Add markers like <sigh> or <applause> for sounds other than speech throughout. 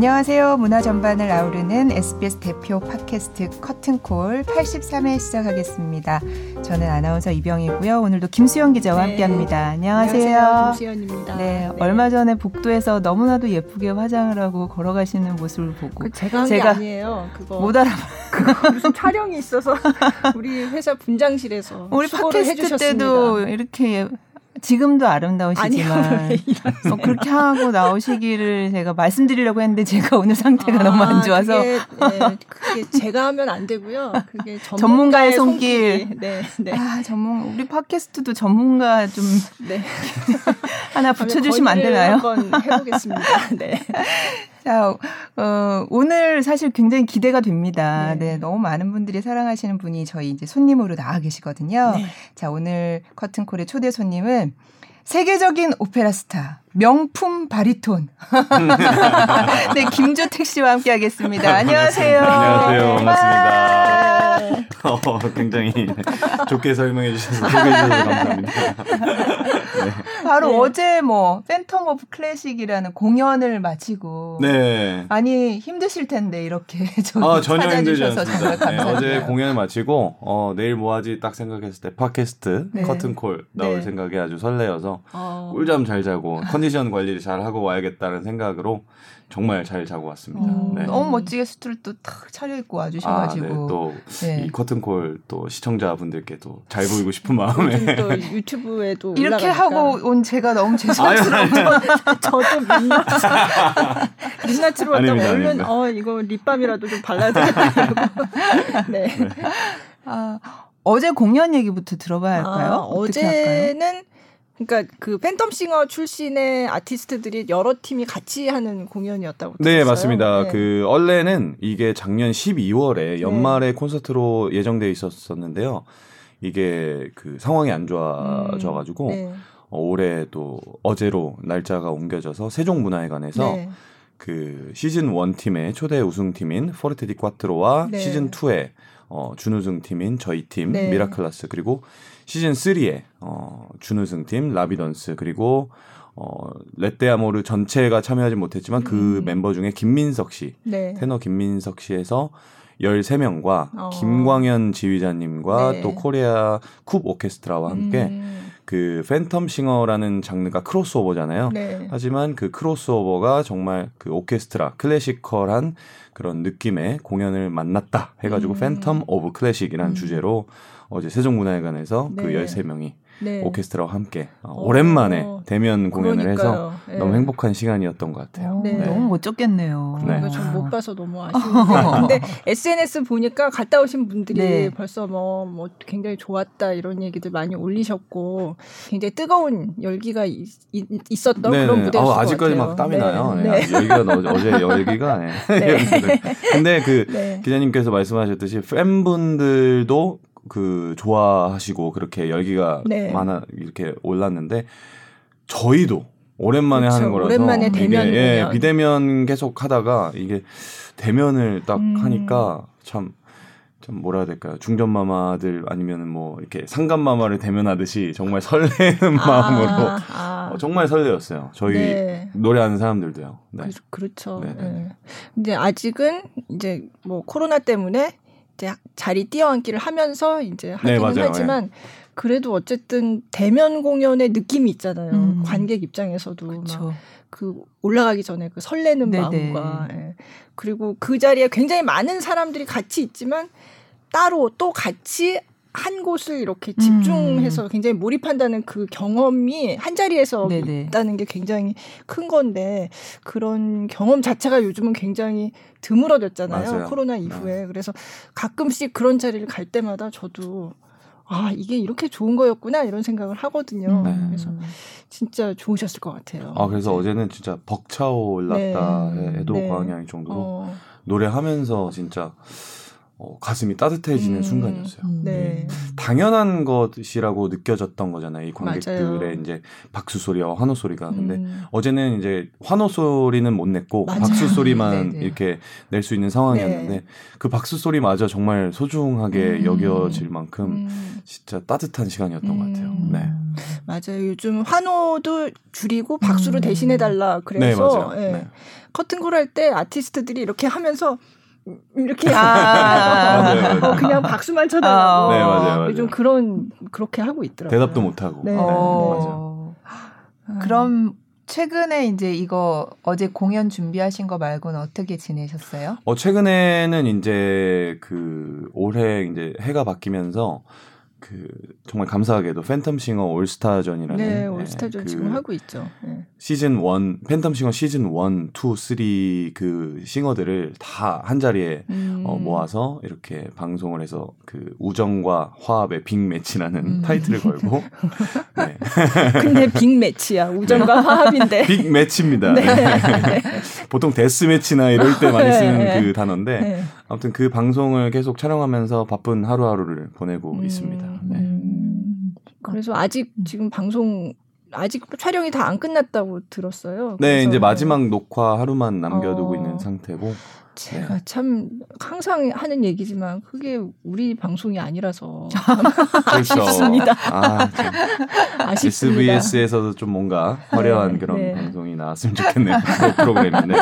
안녕하세요. 문화 전반을 아우르는 SBS 대표 팟캐스트 커튼콜 83회 시작하겠습니다. 저는 아나운서 이병이고요. 오늘도 김수영 기자와 네. 함께합니다. 안녕하세요. 안녕하세요. 김수현입니다. 네, 네, 얼마 전에 복도에서 너무나도 예쁘게 화장을 하고 걸어가시는 모습을 보고 그 제가 제가 아니에요. 그거 못 알아. 그거 무슨 촬영이 있어서 <laughs> 우리 회사 분장실에서 우리 팟캐스트 때도 이렇게 지금도 아름다우시지만 <laughs> 뭐 그렇게 하고 나오시기를 제가 말씀드리려고 했는데 제가 오늘 상태가 아, 너무 안 좋아서 그게, 네, 그게 제가 하면 안 되고요. 그게 <laughs> 전문가의, 손길. 손길. 네, 네. 아 전문 우리 팟캐스트도 전문가 좀 네. <laughs> 하나 붙여주시면 안 되나요? 한번 해보겠습니다. 네. 자, 어, 오늘 사실 굉장히 기대가 됩니다. 네. 네. 너무 많은 분들이 사랑하시는 분이 저희 이제 손님으로 나와 계시거든요. 네. 자, 오늘 커튼콜의 초대 손님은 세계적인 오페라 스타, 명품 바리톤. <laughs> 네, 김조택 씨와 함께 하겠습니다. 안녕하세요. 안녕하세요. 반갑습니다. <laughs> 어, 굉장히 좋게 설명해 주셔서 소개해 주셔서 감사합니다. 네. <laughs> 바로 네. 어제 뭐 Phantom of Classic이라는 공연을 마치고 네. 많이 힘드실 텐데 이렇게 <laughs> 아, 전혀 힘들지 않습니다. 네, 어제 공연을 마치고 어, 내일 뭐 하지 딱 생각했을 때 팟캐스트 네. 커튼콜 나올 네. 생각에 아주 설레어서 어. 꿀잠 잘 자고 컨디션 관리를 잘 하고 와야겠다는 생각으로 정말 잘 자고 왔습니다. 어, 네. 너무 멋지게 수트를 또 탁 차려입고 와주셔가지고 아, 네. 또이 네. 커튼콜 또 시청자분들께도 잘 보이고 싶은 마음에 또 유튜브에도 <laughs> 이렇게 하고 온 제가 너무 죄송스러워. <laughs> 저도 민낯 <laughs> 민낯으로 왔다고 얼른 어 이거 립밤이라도 좀 발라야 되겠다. 네. 네. 아 어제 공연 얘기부터 들어봐야 할까요? 아, 어제는 할까요? 그러니까 그 팬텀싱어 출신의 아티스트들이 여러 팀이 같이 하는 공연이었다고 네, 들었어요. 네, 맞습니다. 네. 그 원래는 이게 작년 12월에 연말에 네. 콘서트로 예정돼 있었었는데요. 이게 그 상황이 안 좋아져 가지고 음, 네. 어, 올해 또 어제로 날짜가 옮겨져서 세종문화회관에서 네. 그 시즌 1 팀의 초대 우승팀인 포르테 디 꽈트로와 네. 시즌 2의 어, 준우승 팀인 저희 팀 미라클라스 그리고 시즌 3에 어, 준우승팀 라비던스 그리고 어, 레떼아모르 전체가 참여하지 못했지만 그 음. 멤버 중에 김민석 씨, 네. 테너 김민석 씨에서 13명과 어. 김광현 지휘자님과 네. 또 코리아 쿱 오케스트라와 함께 음. 그 팬텀 싱어라는 장르가 크로스오버잖아요. 네. 하지만 그 크로스오버가 정말 그 오케스트라 classical한 그런 느낌의 공연을 만났다 해가지고 음. Phantom of Classic이라는 음. 주제로 어제 세종문화회관에서 그 네. 그 13명이 네. 오케스트라와 함께 어, 오랜만에 대면 공연을 그러니까요. 해서 네. 너무 행복한 시간이었던 것 같아요. 네. 너무 멋졌겠네요. 네. 전못 봐서 너무 <laughs> 아쉬운데 근데 SNS 보니까 갔다 오신 분들이 네. 벌써 뭐, 뭐 굉장히 좋았다 이런 얘기들 많이 올리셨고 굉장히 뜨거운 열기가 있, 었던 그런 무대였을 아, 아직까지 막 땀이 나요. 열기가 어제 열기가. <laughs> 근데 그 기자님께서 말씀하셨듯이 팬분들도 그 좋아하시고 그렇게 열기가 네. 많아 이렇게 올랐는데 저희도 오랜만에 그렇죠. 하는 거라서 오랜만에 대면 예, 비대면 계속 하다가 이게 대면을 딱 음. 하니까 참. 좀 뭐라 해야 될까요? 중전 마마들 아니면 뭐 이렇게 상간 마마를 대면하듯이 정말 설레는 아, 마음으로 아. 어, 정말 설레었어요. 저희 네. 노래하는 사람들도요. 네. 그, 렇죠 네. 네. 근데 아직은 이제 뭐 코로나 때문에 이제 자리 뛰어앉기를 하면서 이제 네, 하기는 네, 하지만 네. 그래도 어쨌든 대면 공연의 느낌이 있잖아요. 음. 관객 입장에서도 막그 올라가기 전에 그 설레는 네네. 마음과 예. 그리고 그 자리에 굉장히 많은 사람들이 같이 있지만 따로 또 같이 한 곳을 이렇게 집중해서 음. 굉장히 몰입한다는 그 경험이 한 자리에서 네네. 있다는 게 굉장히 큰 건데 그런 경험 자체가 요즘은 굉장히 드물어졌잖아요. 맞아요. 코로나 이후에. 네. 그래서 가끔씩 그런 자리를 갈 때마다 저도 아, 이게 이렇게 좋은 거였구나 이런 생각을 하거든요. 네. 그래서 진짜 좋으셨을 것 같아요. 아, 그래서 네. 어제는 진짜 벅차올랐다 네. 해도 네. 과언이 아닐 정도로 어. 노래하면서 진짜 어, 가슴이 따뜻해지는 음, 순간이었어요. 음. 네. 당연한 것이라고 느껴졌던 거잖아요. 이 관객들의 맞아요. 이제 박수 소리와 환호 소리가. 근데 음. 어제는 이제 환호 소리는 못 냈고 맞아요. 박수 소리만 네네. 이렇게 낼 수 있는 상황이었는데 네. 그 박수 소리마저 정말 소중하게 음. 여겨질 만큼 음. 진짜 따뜻한 시간이었던 것 같아요. 음. 네. 맞아요. 요즘 환호도 줄이고 박수로 대신해 달라 그래서 네, 네. 커튼콜 할 때 아티스트들이 이렇게 하면서 이렇게 <laughs> 아~ 그냥 박수만 쳐달라고. 아~ 네, 맞아요, 맞아요. 요즘 그런 그렇게 하고 있더라고요. 대답도 못 하고. 네. 어~ 네, 그럼 최근에 이제 이거 어제 공연 준비하신 거 말고는 어떻게 지내셨어요? 어 최근에는 이제 그 올해 이제 해가 바뀌면서 그 정말 감사하게도 팬텀싱어 올스타전이라는 네, 네 올스타전 네, 그 지금 하고 있죠. 네. 시즌 1 팬텀싱어 시즌 1, 2, 3그 싱어들을 다 한 자리에 음. 어, 모아서 이렇게 방송을 해서 그 우정과 화합의 빅 매치라는 음. 타이틀을 걸고 <laughs> 네. 근데 빅 매치야. 우정과 화합인데. <laughs> 빅 매치입니다. 네. 네. 보통 데스 매치나 이럴 때 많이 쓰는 네. 그 단어인데 아무튼 그 방송을 계속 촬영하면서 바쁜 하루하루를 보내고 음. 있습니다. 네. 음, 그래서 아직 지금 방송 아직 촬영이 다 안 끝났다고 들었어요. 네, 이제 마지막 녹화 하루만 남겨두고 어, 있는 상태고. 제가 네. 참 항상 하는 얘기지만 그게 우리 방송이 아니라서 그렇죠. 아쉽습니다. 아, 아쉽습니다. SBS에서도 좀 뭔가 화려한 네, 그런 네. 방송이 나왔으면 좋겠네요. <laughs> 프로그램인데.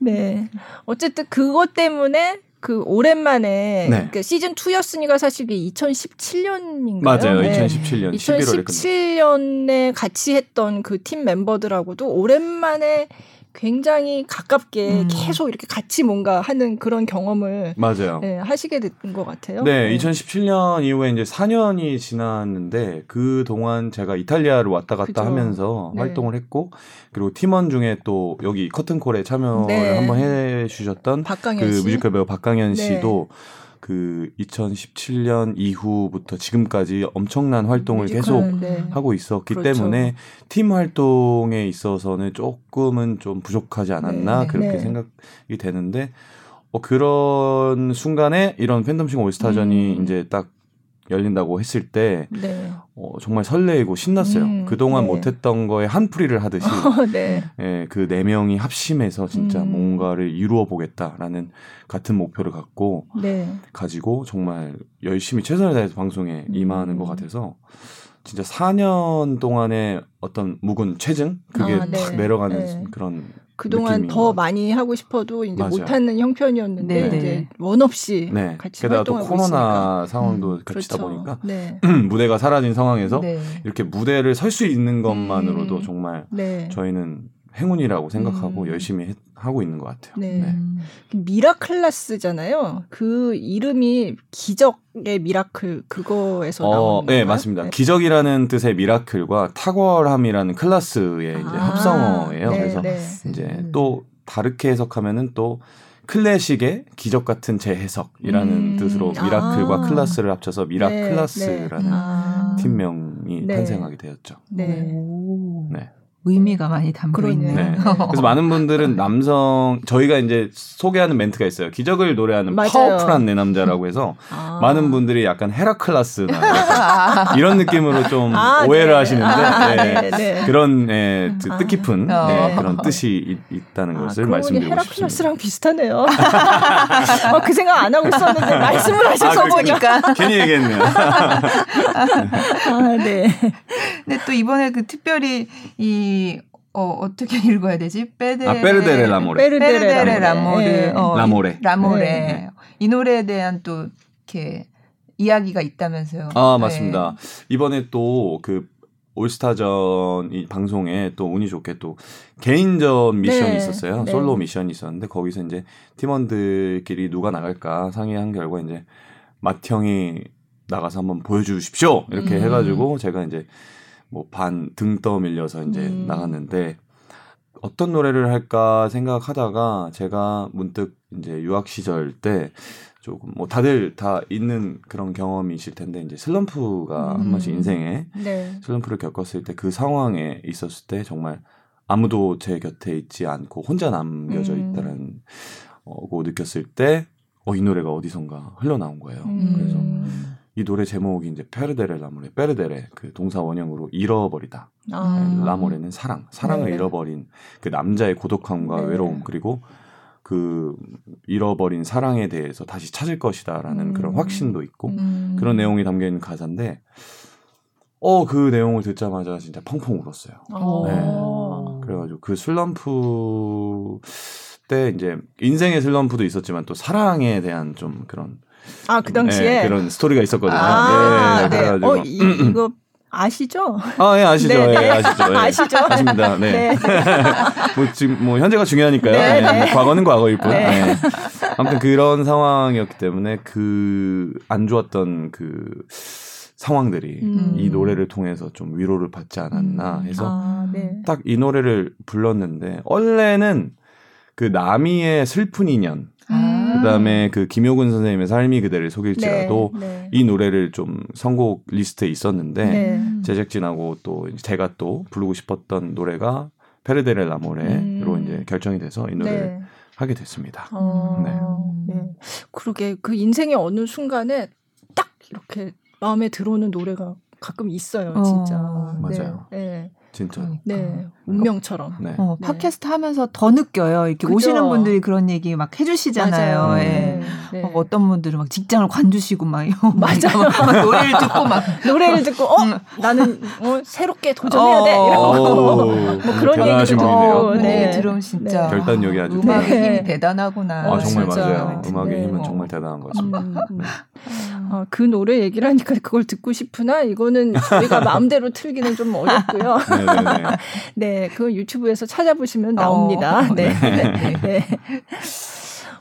네. 어쨌든 그것 때문에 그 오랜만에 네. 그 시즌 2였으니까 사실 그 2017년인가요? 맞아요. 네. 2017년 2017년에 같이 했던 그 팀 멤버들하고도 오랜만에 굉장히 가깝게 음. 계속 이렇게 같이 뭔가 하는 그런 경험을 맞아요. 네, 하시게 된 것 같아요. 네, 네, 2017년 이후에 이제 4년이 지났는데 그 동안 제가 이탈리아를 왔다 갔다 그죠. 하면서 네. 활동을 했고 그리고 팀원 중에 또 여기 커튼콜에 참여를 네. 한번 해주셨던 그 뮤지컬 배우 박강현 네. 씨도 그 2017년 이후부터 지금까지 엄청난 활동을 뮤지컬, 계속 네. 하고 있었기 그렇죠. 때문에 팀 활동에 있어서는 조금은 좀 부족하지 않았나 네. 그렇게 네. 생각이 되는데 어, 그런 순간에 이런 팬덤싱 올스타전이 음. 이제 딱 열린다고 했을 때 네. 어, 정말 설레이고 신났어요. 음, 그동안 네. 못했던 거에 한풀이를 하듯이 <laughs> 어, 네. 예, 그네 명이 합심해서 진짜 음. 뭔가를 이루어 보겠다라는 같은 목표를 갖고 네. 가지고 정말 열심히 최선을 다해서 방송에 임하는 음. 것 같아서 진짜 4년 동안의 어떤 묵은 체증 그게 아, 네. 탁 내려가는 네. 그런 그동안 더 많이 하고 싶어도 이제 못하는 형편이었는데 네. 이제 원 없이 네. 같이 게다가 또 코로나 있으니까. 상황도 음, 겹치다 그렇죠. 보니까 네. <clears throat> 무대가 사라진 상황에서 네. 이렇게 무대를 설 수 있는 것만으로도 음. 정말 네. 저희는 행운이라고 생각하고 음. 열심히 해, 하고 있는 것 같아요. 네. 네. 미라클라스잖아요. 그 이름이 기적의 miracle 그거에서 어, 나온 네, 맞습니다. 네. 기적이라는 뜻의 miracle과 탁월함이라는 class의 이제 아, 합성어예요. 네, 그래서 네. 이제 음. 또 다르게 해석하면은 또 클래식의 기적 같은 재해석이라는 음, 뜻으로 miracle과 아, class를 합쳐서 미라클라스라는 네, 아, 팀명이 탄생하게 되었죠. 네. 네. 의미가 많이 담겨 있네요. 네. <laughs> 그래서 많은 분들은 남성 저희가 이제 소개하는 멘트가 있어요. 기적을 노래하는 맞아요. 파워풀한 네 남자라고 해서 아. 많은 분들이 약간 헤라클라스나 아. <laughs> 이런 느낌으로 좀 아, 오해를 네. 하시는데 아, 네. 네, 네. 그런 예, 아. 뜻깊은 어. 네, 그런 뜻이 있, 다는 것을 말씀드리고 헤라클라스랑 비슷하네요. 어, 그 생각 안 하고 있었는데 말씀을 하셔서 보니까 괜히 얘기했네요. 아, 네. 근데 또 이번에 그 특별히 이 어, 어떻게 <laughs> 읽어야 되지? 빼데 아, 페르데레 라모레. 페르데레 라모레. 네. 어, 라모레. 라모레. 네. 이 노래에 대한 또 이렇게 이야기가 있다면서요. 아, 맞습니다. 네. 이번에 또그 올스타전 이 방송에 또 운이 좋게 또 개인전 미션이 네. 있었어요. 네. 솔로 미션이 있었는데 거기서 이제 팀원들끼리 누가 나갈까 상의한 결과 이제 맏형이 나가서 한번 보여주십시오. 이렇게 음. 해가지고 제가 이제 뭐 반 등 떠밀려서 이제 음. 나갔는데 어떤 노래를 할까 생각하다가 제가 문득 이제 유학 시절 때 조금 뭐 다들 다 있는 그런 경험이실 텐데 이제 슬럼프가 음. 한 번씩 인생에 네. 슬럼프를 겪었을 때 그 상황에 있었을 때 정말 아무도 제 곁에 있지 않고 혼자 남겨져 음. 있다는 음. 어, 고 느꼈을 때 어, 이 노래가 어디선가 흘러나온 거예요. 음. 그래서 이 노래 제목이 이제 페르데레 라모레, 페르데레 그 동사 원형으로 잃어버리다. 아. 네, 라모레는 사랑, 사랑을 네. 잃어버린 그 남자의 고독함과 네. 외로움 그리고 그 잃어버린 사랑에 대해서 다시 찾을 것이다라는 음. 그런 확신도 있고 음. 그런 내용이 담겨 있는 가사인데 어 그 내용을 듣자마자 진짜 펑펑 울었어요. 어. 네. 그래가지고 그 슬럼프 때 이제 인생의 슬럼프도 있었지만 또 사랑에 대한 좀 그런 아 그 당시에 네, 그런 스토리가 있었거든요. 아, 네, 네. 어, 이, 이거 아시죠? 아, 예, 아시죠. 네, 네. 예, 아시죠. 예. 아시죠? 아십니다. 네. 네. <laughs> 뭐 지금 뭐 현재가 중요하니까요. 네, 네. 뭐 과거는 과거일 뿐. 네. 네. 아무튼 그런 상황이었기 때문에 그 안 좋았던 그 상황들이 음. 이 노래를 통해서 좀 위로를 받지 않았나 음. 해서 아, 네. 딱 이 노래를 불렀는데 원래는 그 나미의 슬픈 인연 아. 그다음에 그 김효근 선생님의 삶이 그대를 속일지라도 네, 네. 이 노래를 좀 선곡 리스트에 있었는데 네. 제작진하고 또 제가 또 부르고 싶었던 노래가 Perdere l'amore로 음. 이제 결정이 돼서 이 노래를 네. 하게 됐습니다. 어, 네. 네. 그러게 그 인생의 어느 순간에 딱 이렇게 마음에 들어오는 노래가 가끔 있어요, 진짜. 어, 맞아요. 네. 진짜. 네. 운명처럼. 네. 어, 네. 팟캐스트 하면서 더 느껴요. 이렇게 그죠? 오시는 분들이 그런 얘기 막 해주시잖아요. 예. 네. 네. 막 어떤 분들은 막 직장을 관두시고 막 맞아. <laughs> 막 노래를 듣고 막 노래를 듣고 어 음. 나는 어, 새롭게 도전해야 돼. 이러고 뭐 그런 얘기도 어, 네. 들으면 진짜 네. 결단력이 아주 음악의 네. 힘이 대단하구나. 아 정말 진짜. 맞아요. 음악의 힘은 정말 대단한 것 같습니다. 음, 음. 어, 그 노래 얘기를 하니까 그걸 듣고 싶으나 이거는 저희가 마음대로 틀기는 좀 어렵고요. 네, <laughs> 그 유튜브에서 찾아보시면 나옵니다. 어, 네. 네. <laughs> 네.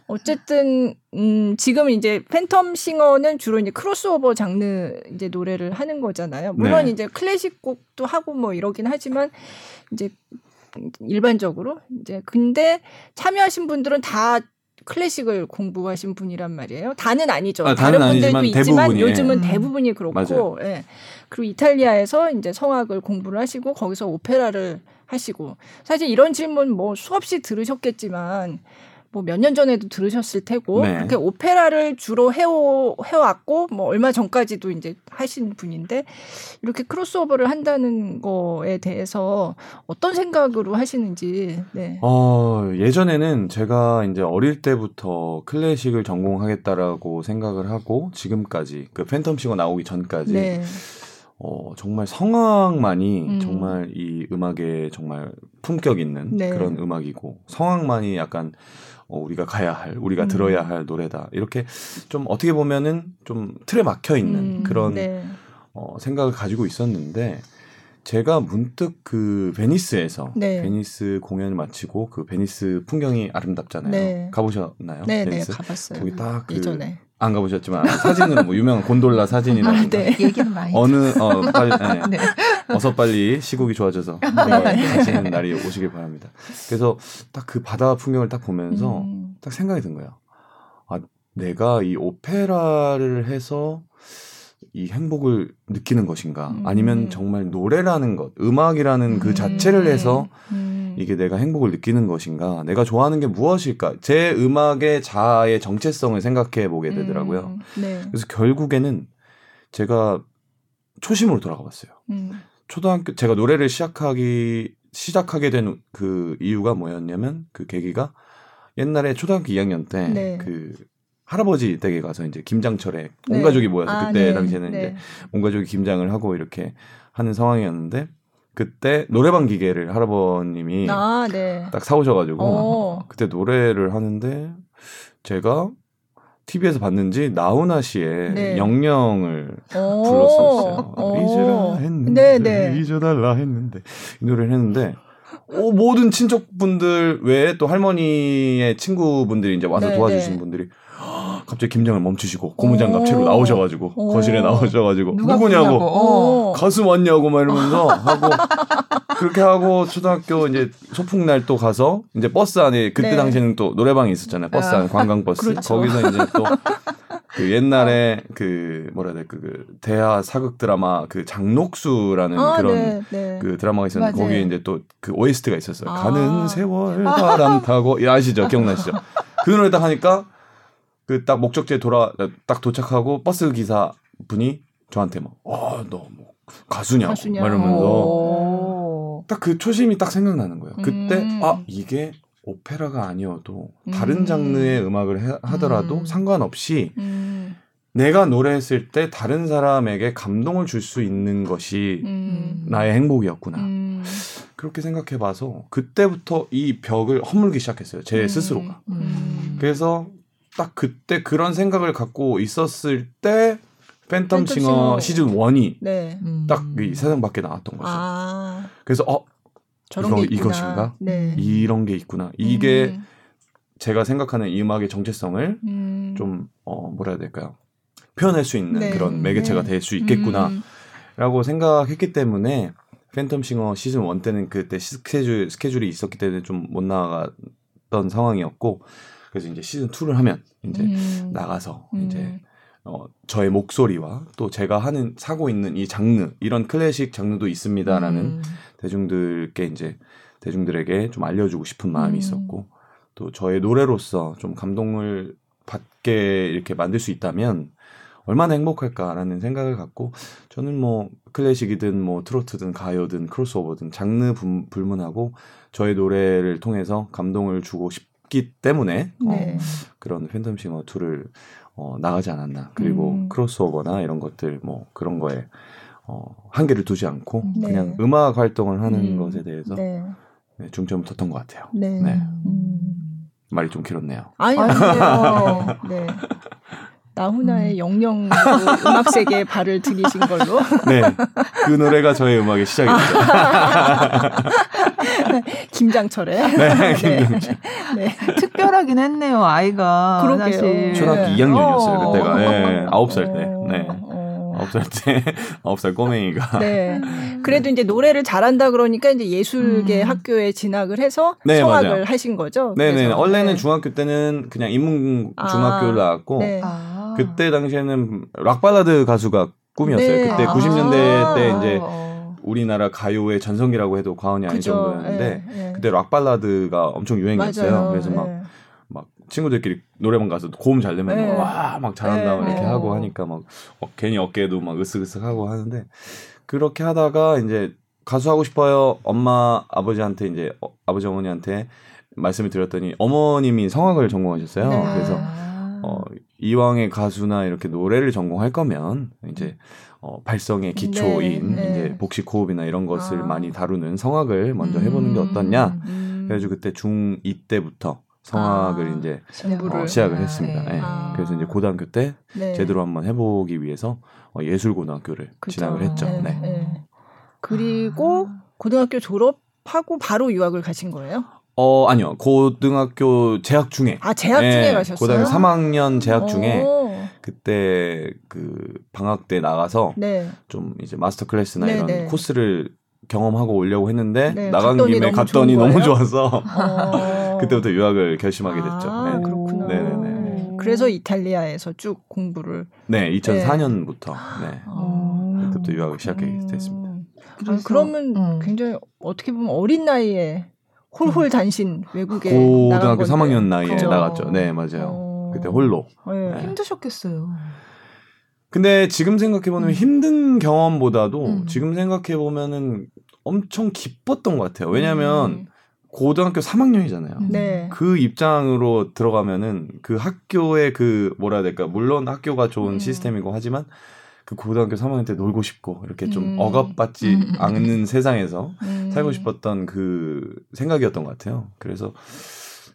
어쨌든 음 지금 이제 팬텀 싱어는 주로 이제 크로스오버 장르 이제 노래를 하는 거잖아요. 물론 네. 이제 클래식 곡도 하고 뭐 이러긴 하지만 이제 일반적으로 이제 근데 참여하신 분들은 다 클래식을 공부하신 분이란 말이에요. 다는 아니죠. 아, 다른 분들도 있지만 요즘은 음. 대부분이 그렇고. 예. 그리고 이탈리아에서 이제 성악을 공부를 하시고 거기서 오페라를 하시고 사실 이런 질문 뭐 수없이 들으셨겠지만 뭐 몇 년 전에도 들으셨을 테고 네. 그렇게 오페라를 주로 해오 해왔고 뭐 얼마 전까지도 이제 하신 분인데 이렇게 크로스오버를 한다는 거에 대해서 어떤 생각으로 하시는지 네. 어 예전에는 제가 이제 어릴 때부터 클래식을 전공하겠다라고 생각을 하고 지금까지 그 팬텀싱어 나오기 전까지 네. 어, 정말 성악만이 음. 정말 이 음악에 정말 품격 있는 네. 그런 음악이고 성악만이 약간 어, 우리가 가야 할, 우리가 음. 들어야 할 노래다. 이렇게 좀 어떻게 보면은 좀 틀에 박혀 있는 음. 그런 네. 어, 생각을 가지고 있었는데 제가 문득 그 베니스에서 네. 베니스 공연을 마치고 그 베니스 풍경이 아름답잖아요. 네. 가보셨나요? 네, 네 베니스? 네, 가봤어요. 거기 딱 그 예전에. 안 가보셨지만 사진은 뭐 유명한 곤돌라 사진이나 아, 네. 얘기는 많이 어느 어 빨리 <laughs> 네. 네. 어서 빨리 시국이 좋아져서 네. 가시는 날이 오시길 바랍니다. 그래서 딱 그 바다 풍경을 딱 보면서 음. 딱 생각이 든 거예요. 아 내가 이 오페라를 해서 이 행복을 느끼는 것인가 음. 아니면 정말 노래라는 것 음악이라는 그 자체를 해서 음. 이게 내가 행복을 느끼는 것인가 내가 좋아하는 게 무엇일까 제 음악의 자아의 정체성을 생각해 보게 되더라고요 음. 네. 그래서 결국에는 제가 초심으로 돌아가 봤어요 음. 초등학교 제가 노래를 시작하기 시작하게 된 그 이유가 뭐였냐면 그 계기가 옛날에 초등학교 2학년 때그 네. 그 할아버지 댁에 가서 이제 김장철에 온 네. 가족이 모여서 아, 그때 네. 당시에는 네. 이제 온 가족이 김장을 하고 이렇게 하는 상황이었는데 그때 노래방 기계를 할아버님이 아, 네. 딱 사오셔가지고 오. 그때 노래를 하는데 제가 TV에서 봤는지 나훈아 씨의 네. 영영을 불렀었어요. 잊으라 했는데 네, 네. 잊어달라 했는데 이 노래를 했는데 어, 모든 친척분들 외에 또 할머니의 친구분들이 이제 와서 네, 도와주신 네. 분들이 갑자기 김장을 멈추시고 고무장갑 채로 나오셔가지고 오. 거실에 나오셔가지고 누구냐고 어. 가수 왔냐고 막 이러면서 하고 그렇게 하고 초등학교 이제 소풍 날 또 가서 이제 버스 안에 그때 네. 당시에는 또 노래방이 있었잖아요 버스 아. 안에 관광 버스 그렇죠. 거기서 이제 또 <laughs> 그 옛날에 어. 그 뭐라 해야 돼 그, 그 대하 사극 드라마 그 장녹수라는 아, 그런 네, 네. 그 드라마가 있었는데 맞아요. 거기에 이제 또 그 OST가 있었어요. 아. 가는 세월 바람 타고 아시죠? 기억나시죠? 그 노래 딱 하니까 그 딱 목적지에 돌아 딱 도착하고 버스 기사 분이 저한테 막, 어, 너뭐 가수냐? 가수냐? 말하면서 딱 그 초심이 딱 생각나는 거예요. 그때 음. 아 이게 오페라가 아니어도 다른 음. 장르의 음악을 해, 하더라도 음. 상관없이 음. 내가 노래했을 때 다른 사람에게 감동을 줄 수 있는 것이 음. 나의 행복이었구나. 음. 그렇게 생각해봐서 그때부터 이 벽을 허물기 시작했어요. 제 스스로가. 그래서 딱 그때 그런 생각을 갖고 있었을 때 팬텀 싱어 시즌 1이 네. 딱이 세상 밖에 나왔던 거죠. 아. 그래서 어 저런 이거, 게 이것인가? 네. 이런 게 있구나. 이게 음. 제가 생각하는 이 음악의 정체성을 음. 좀 어, 뭐라 해야 될까요? 표현할 수 있는 네. 그런 매개체가 네. 될수 있겠구나라고 음. 생각했기 때문에 팬텀 싱어 시즌 1 때는 그때 스케줄 스케줄이 있었기 때문에 좀 못 나갔던 상황이었고 그래서 이제 시즌 2를 하면 이제 음. 나가서 이제 음. 어, 저의 목소리와 또 제가 하는 사고 있는 이 장르 이런 클래식 장르도 있습니다라는 음. 대중들께 이제 대중들에게 좀 알려주고 싶은 마음이 음. 있었고 또 저의 노래로서 좀 감동을 받게 이렇게 만들 수 있다면 얼마나 행복할까라는 생각을 갖고 저는 뭐 클래식이든 뭐 트로트든 가요든 크로스오버든 장르 불문하고 저의 노래를 통해서 감동을 주고 싶 기 때문에 어, 네. 어, 그런 팬텀 싱어 2를 어, 나가지 않았나. 그리고 음. 크로스오버나 이런 것들 뭐 그런 거에 어, 한계를 두지 않고 네. 그냥 음악 활동을 하는 음. 것에 대해서 네. 네, 중점을 뒀던 것 같아요. 네. 네. 음. 말이 좀 길었네요. 아니, <laughs> 아니에요. 네. 나훈아의 음. 영영 그 음악 세계에 발을 들이신 걸로. 네. 그 노래가 저의 음악의 시작이었죠. <laughs> <laughs> 김장철에. <laughs> 네, 김장철. 네. 네. 특별하긴 했네요, 아이가. 그러게요. 사실. 초등학교 2학년이었어요, 어. 그때가. 네, 9살 때. 네. 아홉 살 때, <laughs> 아홉 살 꼬맹이가. 네. 그래도 이제 노래를 잘한다 그러니까 이제 예술계 음. 학교에 진학을 해서 네, 성악을 맞아요. 하신 거죠. 네네. 네. 원래는 네. 중학교 때는 그냥 인문 아. 중학교를 나왔고, 네. 아. 그때 당시에는 락발라드 가수가 꿈이었어요. 네. 그때 아. 90년대 때 이제 어. 우리나라 가요의 전성기라고 해도 과언이 아닐 그죠. 정도였는데, 네. 그때 락 발라드가 엄청 유행이었어요. 맞아요. 그래서 막 친구들끼리 노래방 가서 고음 잘 되면 네. 와막 잘한다 네. 이렇게 하고 하니까 막 어, 괜히 어깨도 막 으쓱으쓱하고 하는데 그렇게 하다가 이제 가수 하고 싶어요 엄마 아버지한테 이제 어, 아버지 어머니한테 말씀을 드렸더니 어머님이 성악을 전공하셨어요 네. 그래서 어 이왕의 가수나 이렇게 노래를 전공할 거면 이제 어, 발성의 기초인 네, 네. 이제 복식 호흡이나 이런 것을 아. 많이 다루는 성악을 먼저 해보는 게 음, 어떻냐. 음. 그래가지고 그때 중2 때부터 성악을 아, 이제 어, 시작을 했습니다. 네. 아. 그래서 이제 고등학교 때 네. 제대로 한번 해보기 위해서 어, 예술고등학교를 그쵸. 진학을 했죠. 네. 네. 네. 그리고 아. 고등학교 졸업하고 바로 유학을 가신 거예요? 어 아니요 고등학교 재학 중에 아 재학 중에 네, 가셨어요? 고등학교 3학년 재학 중에 그때 그 방학 때 나가서 네. 좀 이제 마스터 클래스나 네, 이런 네. 코스를 경험하고 오려고 했는데 네, 나간 갔더니 김에 너무 갔더니 너무 좋아서 어. <laughs> 그때부터 유학을 결심하게 됐죠. 아, 네. 그렇구나. 네네네. 그래서 이탈리아에서 쭉 공부를 네 2004년부터 네, 아. 그때부터 유학을 시작하게 됐습니다. 아, 그러면 음. 굉장히 어떻게 보면 어린 나이에 홀홀 단신 외국에 고등학교 3학년 나이에 그렇죠. 나갔죠. 네 맞아요. 어. 그때 홀로 네. 네. 힘드셨겠어요. 근데 지금 생각해보면 음. 힘든 경험보다도 음. 지금 생각해보면은 엄청 기뻤던 것 같아요. 왜냐하면 음. 고등학교 3학년이잖아요. 네. 그 입장으로 들어가면은 그 학교의 그 뭐라 해야 될까 물론 학교가 좋은 음. 시스템이고 하지만 그 고등학교 3학년 때 놀고 싶고 이렇게 좀 음. 억압받지 음. 않는 세상에서 살고 싶었던 그 생각이었던 것 같아요. 그래서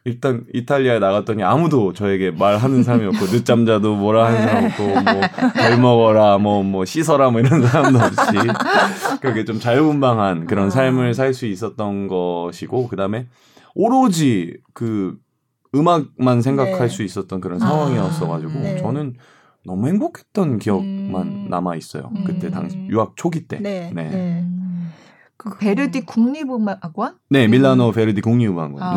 일단 이탈리아에 나갔더니 아무도 저에게 말하는 사람이 없고 늦잠 자도 뭐라 하는 사람 없고 뭐별 먹어라 뭐뭐 뭐 씻어라 뭐 이런 사람도 없이 그렇게 좀 자유분방한 그런 삶을 살 수 있었던 것이고 그다음에 오로지 그 음악만 생각할 네. 수 있었던 그런 상황이었어 가지고 아, 네. 저는 너무 행복했던 기억만 음. 남아 있어요. 그때 당시 음. 유학 초기 때. 네. 네. 네. 그 베르디 국립음악원? 네, 밀라노 베르디 국립음악원. 아,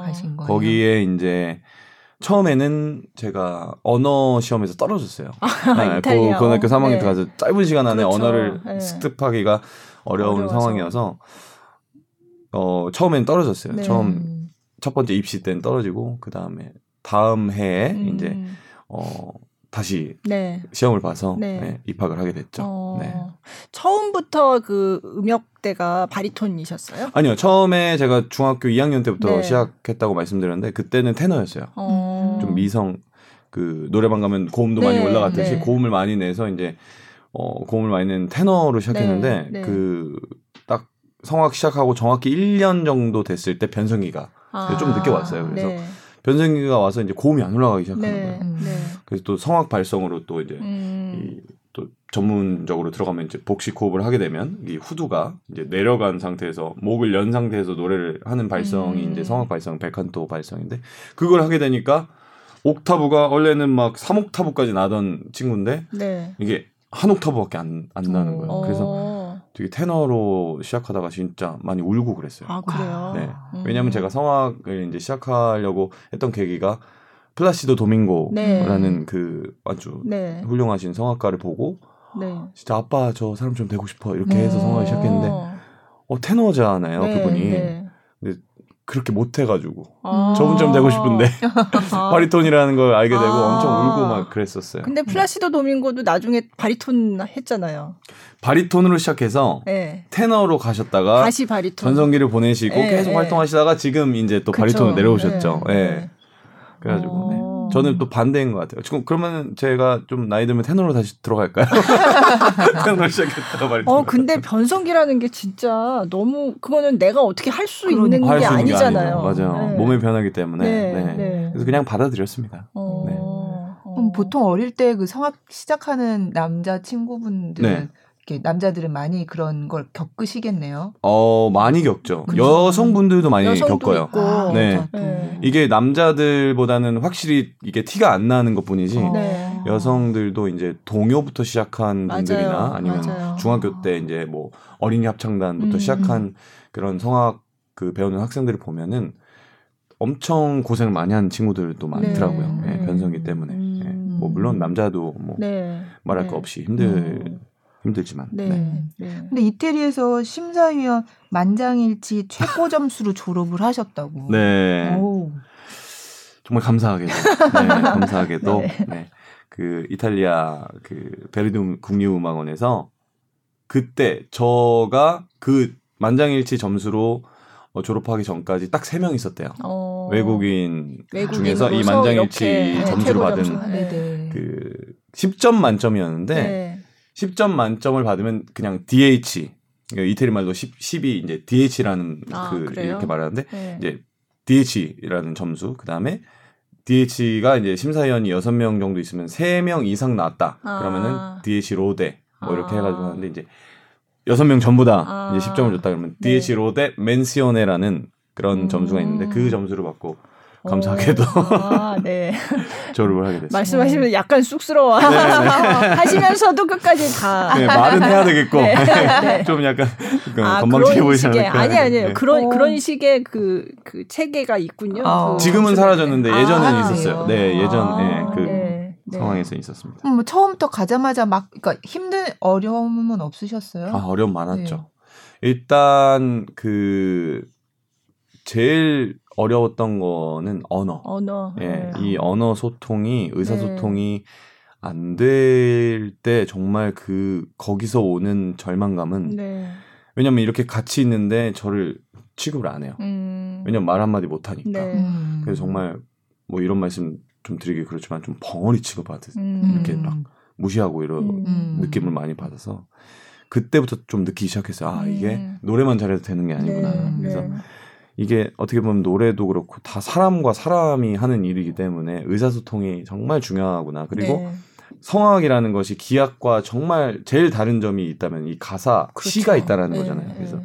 네. 가신 거예요. 거기에 이제 처음에는 제가 언어 시험에서 떨어졌어요. 아, 네, 고, 고등학교 3학년 네. 가서 짧은 시간 안에 그렇죠. 언어를 네. 습득하기가 어려운 어려워서. 상황이어서 어 처음엔 떨어졌어요. 네. 처음 첫 번째 입시 때는 떨어지고 그 다음에 다음 해에 음. 이제 어 다시 네. 시험을 봐서 네. 네, 입학을 하게 됐죠. 어, 네. 처음부터 그 음역대가 바리톤이셨어요? 아니요. 처음에 제가 중학교 2학년 때부터 네. 시작했다고 말씀드렸는데 그때는 테너였어요. 어. 좀 미성 그 노래방 가면 고음도 많이 네, 올라갔듯이 네. 고음을 많이 내서 이제 어 고음을 많이 낸 테너로 시작했는데 그 딱 성악 시작하고 정확히 1년 정도 됐을 때 변성기가 아. 좀 늦게 왔어요. 그래서 변성기가 와서 이제 고음이 안 올라가기 시작하는 네, 거예요. 네. 그래서 또 성악 발성으로 또 이제 음. 이, 또 전문적으로 들어가면 이제 복식 호흡을 하게 되면 이 후두가 이제 내려간 상태에서 목을 연 상태에서 노래를 하는 발성이 음. 이제 성악 발성 백한토 발성인데 그걸 하게 되니까 옥타브가 원래는 막 3옥타브까지 나던 친구인데 네. 이게 한 옥타브밖에 안, 안 나는 거예요. 그래서 어. 되게 테너로 시작하다가 진짜 많이 울고 그랬어요. 아 그래요? 네. 음. 왜냐하면 제가 성악을 이제 시작하려고 했던 계기가 플라시도 도밍고라는 네. 그 아주 네. 훌륭하신 성악가를 보고 네. 진짜 아빠 저 사람 좀 되고 싶어 이렇게 해서 성악을 시작했는데 어 테너잖아요 네, 그분이. 네. 그렇게 못해가지고 아~ 저분처럼 되고 싶은데 아. <laughs> 바리톤이라는 걸 알게 되고 아~ 엄청 울고 막 그랬었어요. 근데 플라시도 도밍고도 나중에 바리톤 했잖아요. 바리톤으로 시작해서 네. 테너로 가셨다가 다시 바리톤 전성기를 보내시고 네, 계속 네. 활동하시다가 지금 이제 또 그쵸. 바리톤으로 내려오셨죠. 네. 네. 그래가지고 어... 네. 저는 또 반대인 것 같아요. 지금 그러면 제가 좀 나이 들면 테너로 다시 들어갈까요? <laughs> 테너로 시작했다가 말이. 어 근데 변성기라는 게 진짜 너무 그거는 내가 어떻게 할 수 있는 게 아니잖아요. 맞아요. 네. 몸의 변하기 때문에. 네, 네. 네. 그래서 그냥 받아들였습니다. 어... 네. 어... 보통 어릴 때 그 성악 시작하는 남자 친구분들은 네. 남자들은 많이 그런 걸 겪으시겠네요. 어 많이 겪죠. 그렇죠. 여성분들도 많이 겪어요. 아, 네. 네. 이게 남자들보다는 확실히 이게 티가 안 나는 것뿐이지 네. 여성들도 이제 동요부터 시작한 맞아요. 분들이나 아니면 맞아요. 중학교 때 이제 뭐 어린이 합창단부터 음. 시작한 그런 성악 그 배우는 학생들을 보면은 엄청 고생을 많이 한 친구들도 많더라고요. 네. 네, 변성기 때문에. 음. 네. 뭐 물론 남자도 뭐 네. 말할 거 없이 힘들. 음. 힘들지만. 네. 네. 네. 근데 이태리에서 심사위원 만장일치 최고 점수로 졸업을 하셨다고. 네. 오. 정말 감사하게도. 네, 감사하게도. <laughs> 네. 네. 그 이탈리아 그 베르디 국립음악원에서 그때 저가 그 만장일치 점수로 어, 졸업하기 전까지 딱 세 명 있었대요. 어... 외국인, 중에서 이 만장일치 점수를 받은 점수. 네, 네. 그 10점 만점이었는데 네. 10점 만점을 받으면 그냥 DH 그러니까 이태리 말로 10, 10이 이제 DH라는 아, 그 그래요? 이렇게 말하는데 네. 이제 DH라는 점수 그다음에 DH가 이제 심사위원이 6명 정도 있으면 3명 이상 나왔다. 아. 그러면은 DH 로데 뭐 이렇게 아. 해 가지고 하는데 이제 6명 전부 다 아. 이제 10점을 줬다 그러면 네. DH 로데 멘시오네라는 그런 음. 점수가 있는데 그 점수를 받고 감사하게도 아, 네. <laughs> 졸업을 하게 됐습니다. 말씀하시면 약간 쑥스러워 네, 네. <laughs> 하시면서도 끝까지 다 네, 말은 해야 되겠고 네. 네. <laughs> 좀 약간 아, 건방지게 보이지 않을까 아니 아니에요. 그런 오. 그런 식의 그, 그 체계가 있군요. 아, 그 지금은 사라졌는데 예전에는 아, 있었어요. 네, 예전에 아, 그 네. 상황에서 있었습니다. 음, 뭐 처음부터 가자마자 막 그러니까 힘든 어려움은 없으셨어요? 아, 어려움 많았죠. 일단 그 제일 어려웠던 거는 언어. 언어. 예, 네. 이 언어 소통이 의사 소통이 네. 안될 때 정말 그 거기서 오는 절망감은 네. 왜냐면 이렇게 같이 있는데 저를 취급을 안 해요. 음. 왜냐면 말 한마디 못 하니까. 네. 음. 그래서 정말 뭐 이런 말씀 좀 드리기 그렇지만 좀 벙어리 취급받듯 음. 이렇게 막 무시하고 이런 음. 느낌을 많이 받아서 그때부터 좀 느끼기 시작했어요. 아 이게 음. 노래만 잘해도 되는 게 아니구나. 네. 그래서 네. 이게 어떻게 보면 노래도 그렇고 다 사람과 사람이 하는 일이기 때문에 의사소통이 정말 중요하구나. 그리고 네. 성악이라는 것이 기악과 정말 제일 다른 점이 있다면 이 가사 그렇죠. 시가 있다라는 네. 거잖아요. 그래서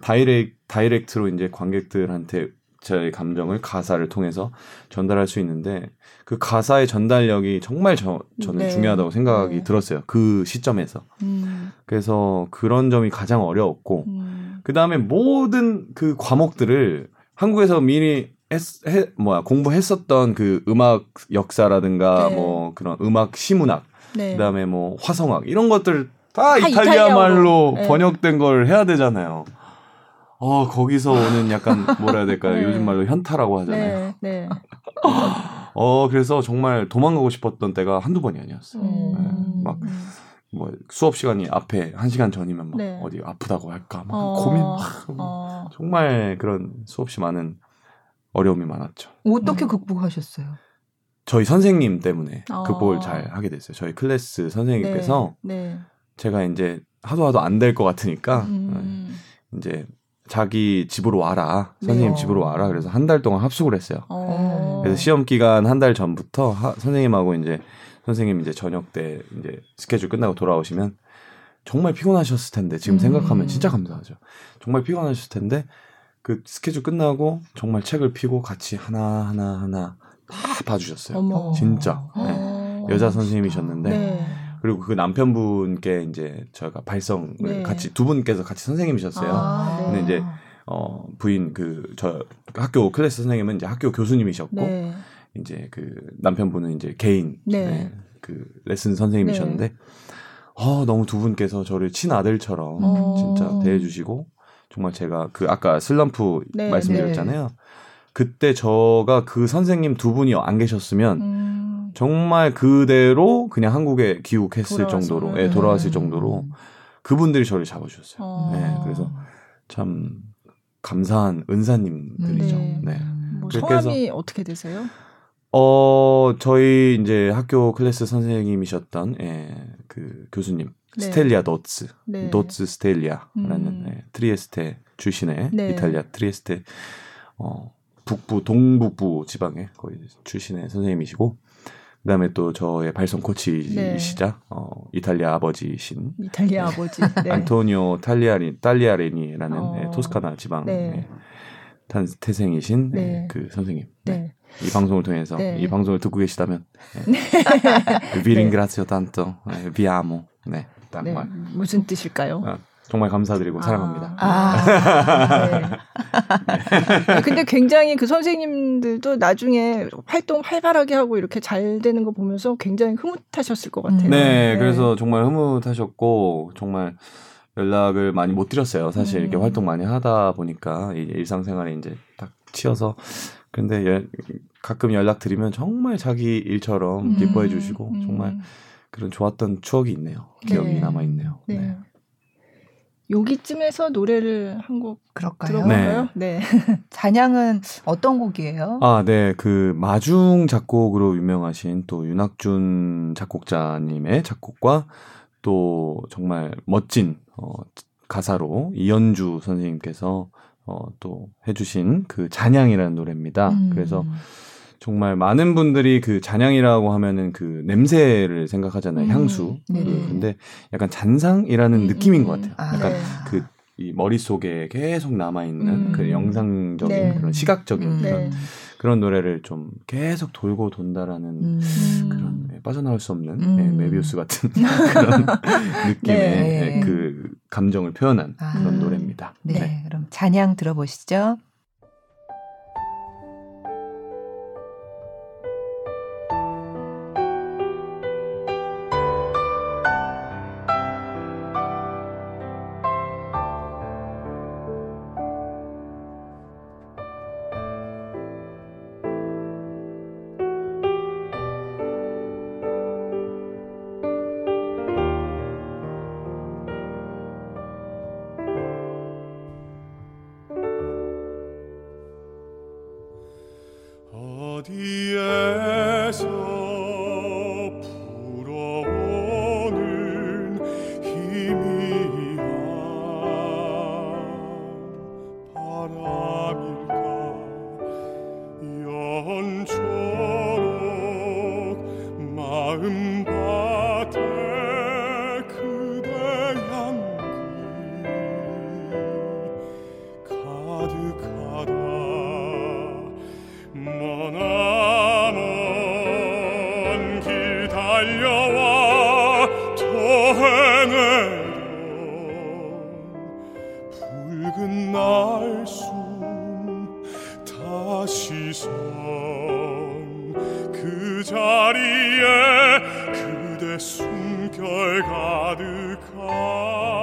다이렉 다이렉트로 이제 관객들한테 저의 감정을 가사를 통해서 전달할 수 있는데 그 가사의 전달력이 정말 저, 저는 네. 중요하다고 생각이 네. 들었어요. 그 시점에서. 음. 그래서 그런 점이 가장 어려웠고 음. 그 다음에 모든 그 과목들을 한국에서 미리 했, 해, 뭐야 공부했었던 그 음악 역사라든가 네. 뭐 그런 음악 시문학 네. 그다음에 뭐 화성학 이런 것들 다, 다 이탈리아 말로 네. 번역된 걸 해야 되잖아요. 어 거기서 오는 약간 뭐라 해야 될까요? <laughs> 네. 요즘 말로 현타라고 하잖아요. 네. 네. <laughs> 어 그래서 정말 도망가고 싶었던 때가 한두 번이 아니었어요. 음. 네, 막. 뭐 수업 시간이 앞에 한 시간 전이면 막 네. 어디 아프다고 할까 막 어. 고민 막 어. 정말 그런 수없이 많은 어려움이 많았죠. 어떻게 음. 극복하셨어요? 저희 선생님 때문에 어. 극복을 잘 하게 됐어요. 저희 클래스 선생님께서 네. 네. 제가 이제 하도 하도 안 될 것 같으니까 음. 이제 자기 집으로 와라 선생님 네. 집으로 와라 그래서 한 달 동안 합숙을 했어요. 어. 그래서 시험 기간 한 달 전부터 하, 선생님하고 이제 선생님 이제 저녁 때 이제 스케줄 끝나고 돌아오시면 정말 피곤하셨을 텐데 지금 음. 생각하면 진짜 감사하죠. 정말 피곤하셨을 텐데 그 스케줄 끝나고 정말 책을 피고 같이 하나 하나 하나 다 봐주셨어요. 어머. 진짜 네. 어. 여자 선생님이셨는데 네. 그리고 그 남편분께 이제 저희가 발성을 네. 같이 두 분께서 같이 선생님이셨어요. 아, 네. 근데 이제 어 부인 그 저 학교 클래스 선생님은 이제 학교 교수님이셨고 네. 이제 그 남편분은 이제 개인 네. 네, 그 레슨 선생님이셨는데 네. 어 너무 두 분께서 저를 친아들처럼 어. 진짜 대해 주시고 정말 제가 그 아까 슬럼프 네, 말씀드렸잖아요. 네. 그때 저가 그 선생님 두 분이 안 계셨으면 음. 정말 그대로 그냥 한국에 귀국했을 돌아와서. 정도로, 예, 돌아왔을 음. 정도로 그분들이 저를 잡아주셨어요. 어. 네, 그래서 참 감사한 은사님들이죠. 네. 네. 뭐 성함이 어떻게 되세요? 어, 저희 이제 학교 클래스 선생님이셨던 예, 그 교수님 네. 스텔리아 도츠, 네. 도츠 스텔리아라는 음. 예, 트리에스테 출신의 네. 이탈리아 트리에스테 어, 북부 동북부 지방에 거의 출신의 선생님이시고 그다음에 또 저의 발성 코치이시자 네. 어, 이탈리아 아버지신 이탈리아 아버지 <laughs> 네. 안토니오 탈리아리 탈리아레니라는 어. 예, 토스카나 지방 네. 예, 태생이신 예, 그 선생님. 네. 이 방송을 통해서 네. 이 방송을 듣고 계시다면 비링그라시오 단토 비아모 네, 딱 네. 말. 무슨 뜻일까요? 아, 정말 감사드리고 아. 사랑합니다. 아, 네. <laughs> 네. 근데 굉장히 그 선생님들도 나중에 활동 활발하게 하고 이렇게 잘 되는 거 보면서 굉장히 흐뭇하셨을 것 같아요. 네, 네. 그래서 정말 흐뭇하셨고 정말 연락을 많이 못 드렸어요. 사실 음. 이렇게 활동 많이 하다 보니까 일상생활에 이제 딱 치여서 근데 예, 가끔 연락 드리면 정말 자기 일처럼 음, 기뻐해 주시고 음. 정말 그런 좋았던 추억이 있네요. 기억이 네. 남아 있네요. 네. 네. 여기쯤에서 노래를 한 곡 그럴까요? 네. 네. <laughs> 잔향은 어떤 곡이에요? 아, 네. 그 마중 작곡으로 유명하신 또 윤학준 작곡자님의 작곡과 또 정말 멋진 어, 가사로 이연주 선생님께서 어, 또 해주신 그 잔향이라는 노래입니다. 음. 그래서 정말 많은 분들이 그 잔향이라고 하면은 그 냄새를 생각하잖아요. 음. 향수. 네. 그, 근데 약간 잔상이라는 음. 느낌인 것 같아요. 아, 약간 네. 그 이 머릿속에 계속 남아있는 음. 그 영상적인 네. 그런 시각적인 음. 그런 네. 그런 노래를 좀 계속 돌고 돈다라는 음. 그런 네, 빠져나올 수 없는 음. 네, 메비우스 같은 <laughs> 그런 <laughs> 느낌의 네. 그 감정을 표현한 아. 그런 노래입니다. 네. 네. 그럼 잔향 들어보시죠. 그대 숨결 가득한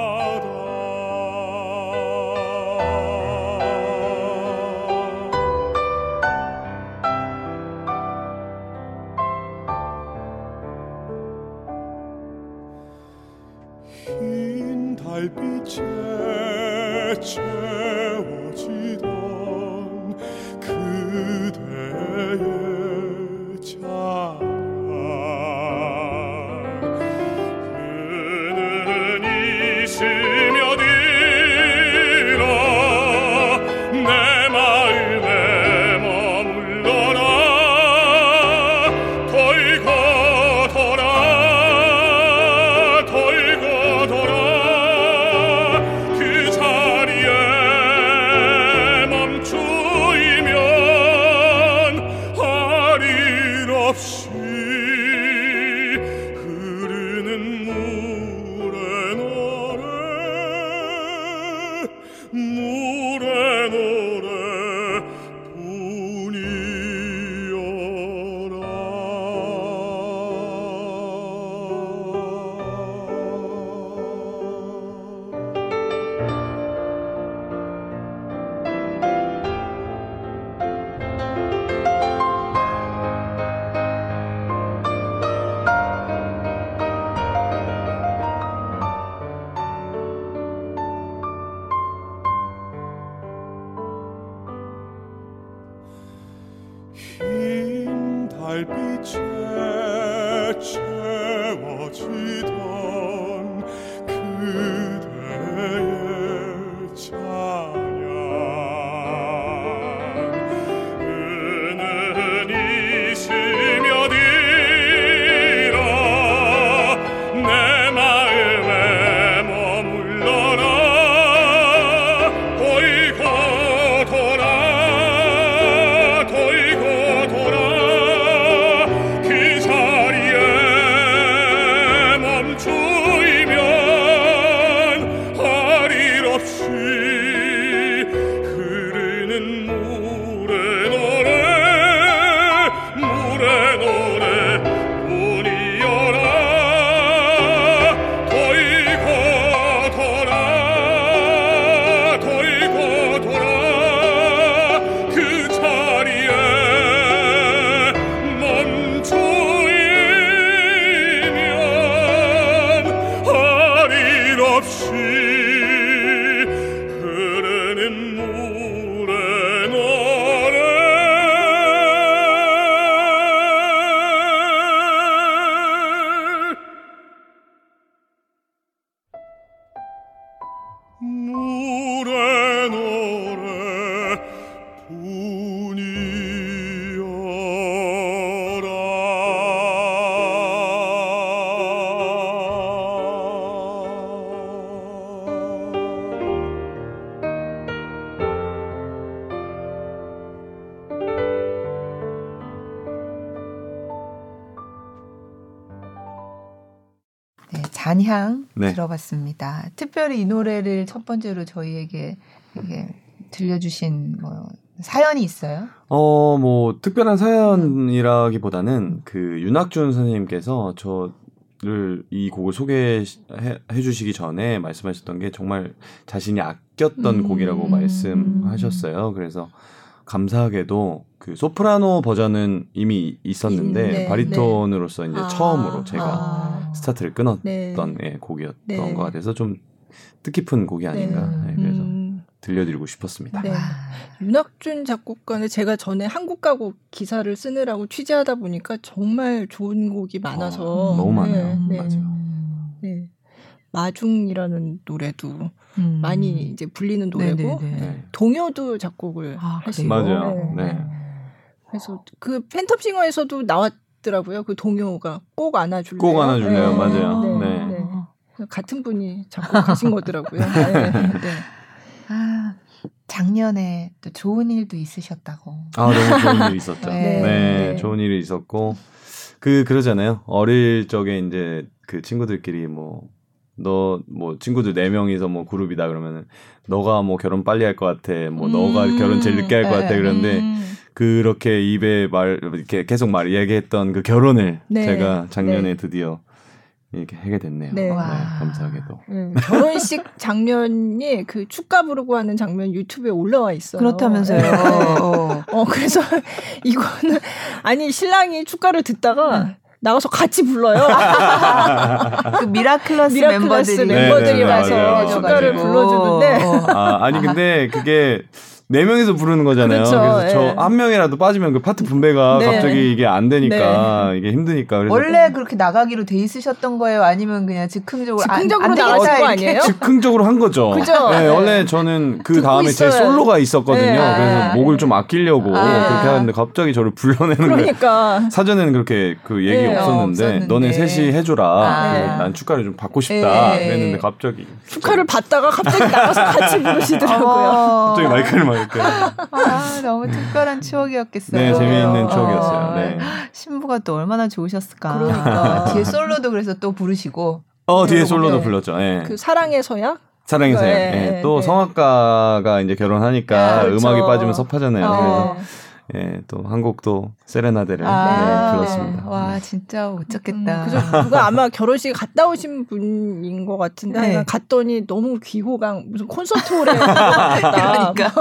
잔향 네. 들어봤습니다. 특별히 이 노래를 첫 번째로 저희에게 이게 들려주신 뭐 사연이 있어요? 어, 뭐 특별한 사연이라기보다는 그 윤학준 선생님께서 저를 이 곡을 소개해 주시기 전에 말씀하셨던 게 정말 자신이 아꼈던 음. 곡이라고 말씀하셨어요. 그래서 감사하게도 그 소프라노 버전은 이미 있었는데 네, 바리톤으로서 네. 이제 아, 처음으로 제가 아. 스타트를 끊었던 네. 예, 곡이었던 네. 것 같아서 좀 뜻깊은 곡이 아닌가 네. 예, 그래서 음. 들려드리고 싶었습니다. 네. 윤학준 작곡가는 제가 전에 한국 가곡 기사를 쓰느라고 취재하다 보니까 정말 좋은 곡이 많아서 어, 너무 많아요. 맞아요. 네. 마중이라는 노래도 음. 많이 이제 불리는 노래고 네. 동요도 작곡을 아, 하시고 맞아요. 네. 네. 그래서 그 팬텀싱어에서도 나왔더라고요. 그 동요가 꼭 안아줄래요. 꼭 안아줄래요. 네. 맞아요. 네. 네. 같은 분이 작곡하신 거더라고요. 네. 아 작년에 또 좋은 일도 있으셨다고. 아 너무 좋은 일이 있었죠. 네. 좋은 일이 있었고 그 그러잖아요. 어릴 적에 이제 그 친구들끼리 뭐 너 뭐 친구들 네 명이서 뭐 그룹이다 그러면은 너가 뭐 결혼 빨리 할 것 같아. 뭐 음, 너가 결혼 제일 늦게 할 것 같아. 그런데 음. 그렇게 입에 말 이렇게 계속 말 얘기했던 그 결혼을 네. 제가 작년에 네. 드디어 이렇게 하게 됐네요. 네. 네 감사하게도. 음, 결혼식 <laughs> 장면이 그 축가 부르고 하는 장면 유튜브에 올라와 있어요. 그렇다면서요. 네. 어, <laughs> 그래서 <laughs> 이거는 아니 신랑이 축가를 듣다가 나가서 같이 불러요. <laughs> 그 미라클라스, 미라클라스 멤버들이 멤버들이 와서 축가를 불러주는데. 아, 아니 근데 그게 네 명이서 부르는 거잖아요. 그렇죠, 그래서 예. 저 한 명이라도 빠지면 그 파트 분배가 네. 갑자기 이게 안 되니까 네. 이게 힘드니까. 그래서 원래 그렇게 나가기로 돼 있으셨던 거예요? 아니면 그냥 즉흥적으로 즉흥적으로 나가신 거 아니에요? 즉흥적으로 한 거죠. 그죠? 네, 네. 원래 저는 그 다음에 있어요. 제 솔로가 있었거든요. 네. 그래서 목을 좀 아끼려고 아. 그렇게 하는데 갑자기 저를 불러내는 그러니까. 게 사전에는 그렇게 그 얘기 네. 없었는데, 없었는데, 너네 셋이 해줘라. 아. 난 축가를 좀 받고 싶다. 그랬는데 갑자기 축가를 받다가 갑자기 나가서 같이 부르시더라고요. 갑자기 마이크를 막 이렇게. 아, 너무 특별한 추억이었겠어요. 네, 재미있는 추억이었어요. 어, 네. 신부가 또 얼마나 좋으셨을까. 그러니까. 뒤에 솔로도 그래서 또 부르시고. 어, 뒤에 솔로도 네. 불렀죠. 네. 그? 사랑의 서약. 네, 네. 또 네. 성악가가 이제 결혼하니까 아, 그렇죠. 음악이 빠지면 섭하잖아요. 어. 그래서 예, 또 한국도 세레나데를 아, 네, 불렀습니다. 네. 와, 진짜 못 찾겠다. 음, 그죠? 누가 아마 결혼식 갔다 오신 분인 것 같은데 네. 갔더니 너무 귀호강 무슨 콘서트홀에 <laughs> 그러니까.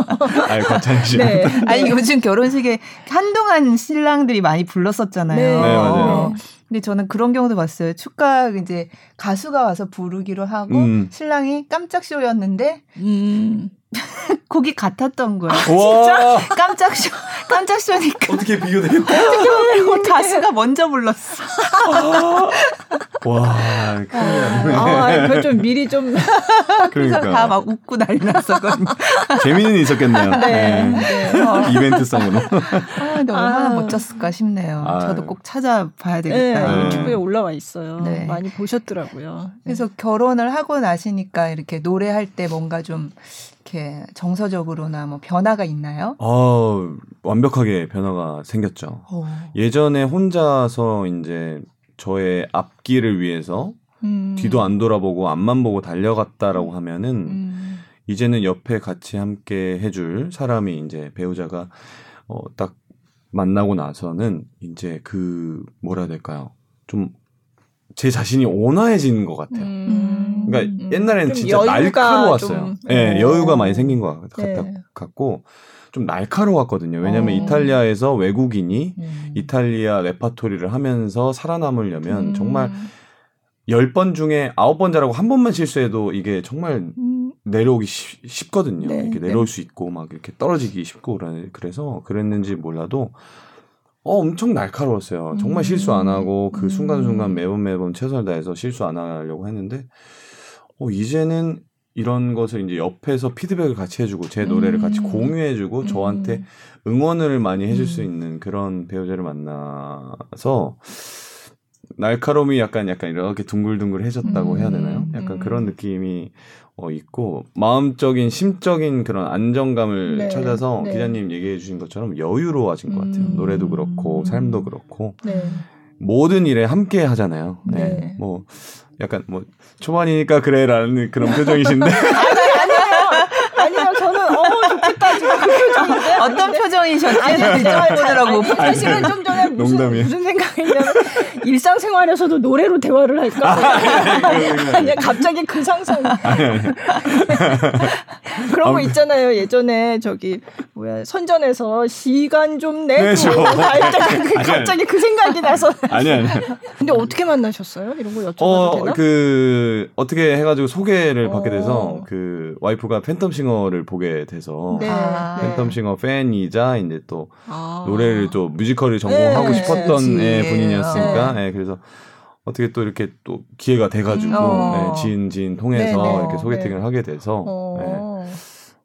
<laughs> 아니, 과찬이시 네. 아니 요즘 결혼식에 한동안 신랑들이 많이 불렀었잖아요. 네, 네 맞아요. 근데 저는 그런 경우도 봤어요. 축가 이제 가수가 와서 부르기로 하고 음. 신랑이 깜짝 쇼였는데 음. 곡이 같았던 거예요. 진짜 깜짝 쇼 깜짝 쇼니까 어떻게 비교되겠다. 어떻게 가수가 먼저 불렀어. 와, 아, 그걸 좀 미리 좀 <laughs> 그러니까 다막 웃고 난리 났었거든요. 재미는 있었겠네요. 네. 네. 네. 어. 이벤트성으로. 아, 근데 얼마나 아. 멋졌을까 싶네요. 아. 저도 꼭 찾아봐야 되겠다. 네, 유튜브에 올라와 있어요. 네. 많이 보셨더라고요. 그래서 결혼을 하고 나시니까 이렇게 노래할 때 뭔가 좀 이렇게 정서적으로나 뭐 변화가 있나요? 어, 완벽하게 변화가 생겼죠. 오. 어. 예전에 혼자서 이제 저의 앞길을 위해서 음. 뒤도 안 돌아보고 앞만 보고 달려갔다라고 하면은 음. 이제는 옆에 같이 함께 해줄 사람이 이제 배우자가 어, 딱 만나고 나서는 이제 그 뭐라 해야 될까요? 좀 제 자신이 온화해지는 것 같아요. 음. 그러니까 음. 옛날에는 진짜 날카로웠어요. 예, 네, 여유가 많이 생긴 것 같, 네. 같고 좀 날카로웠거든요. 왜냐하면 어. 이탈리아에서 외국인이 음. 이탈리아 레파토리를 하면서 살아남으려면 음. 정말 10번 중에 9번 잘하고 한 번만 실수해도 이게 정말 음. 내려오기 쉽, 거든요 네, 이렇게 내려올 네. 수 있고 막 이렇게 떨어지기 쉽고 그래서 그랬는지 몰라도 어 엄청 날카로웠어요. 정말 실수 안 하고 그 음. 순간순간 매번 매번 최선을 다해서 실수 안 하려고 했는데 어 이제는 이런 것을 이제 옆에서 피드백을 같이 해주고 제 노래를 음. 같이 공유해주고 음. 저한테 응원을 많이 해줄 음. 수 있는 그런 배우자를 만나서 날카로움이 약간 약간 이렇게 둥글둥글해졌다고 음. 해야 되나요? 약간 음. 그런 느낌이 어 있고 마음적인 심적인 그런 안정감을 네. 찾아서 네. 기자님 얘기해 주신 것처럼 여유로워진 것 같아요. 노래도 그렇고 삶도 그렇고 네. 모든 일에 함께 하잖아요. 네. 네. 뭐 약간 뭐 초반이니까 그래라는 그런 표정이신데. <laughs> 아니요, 저는 어 좋겠다 지금 그 표정인데. 어떤 표정이셨지? 아니, 보느라고. 사실은 좀 전에 무슨 농담이에요. 무슨 생각이냐면 <laughs> 일상생활에서도 노래로 대화를 할까? 아니, 갑자기 그 상상. <laughs> 그런 거 있잖아요. 예전에 저기 뭐야 선전에서 시간 좀 내고 네, <laughs> 갑자기 그 생각이 나서. 아니 아니. 근데 어떻게 만나셨어요? 이런 거 여쭤봐도 어, 되나? 그 어떻게 해가지고 소개를 어. 받게 돼서 그 와이프가 팬텀싱어를 보게 돼서 네. 아. 팬텀싱어 팬이자 이제 또 아. 노래를 또 뮤지컬을 전공하고 네. 싶었던 애 분이었으니까 네. 그래서 어떻게 또 이렇게 또 기회가 돼가지고 어. 네, 지인 지인 통해서 네네. 이렇게 소개팅을 네. 하게 돼서 어. 네.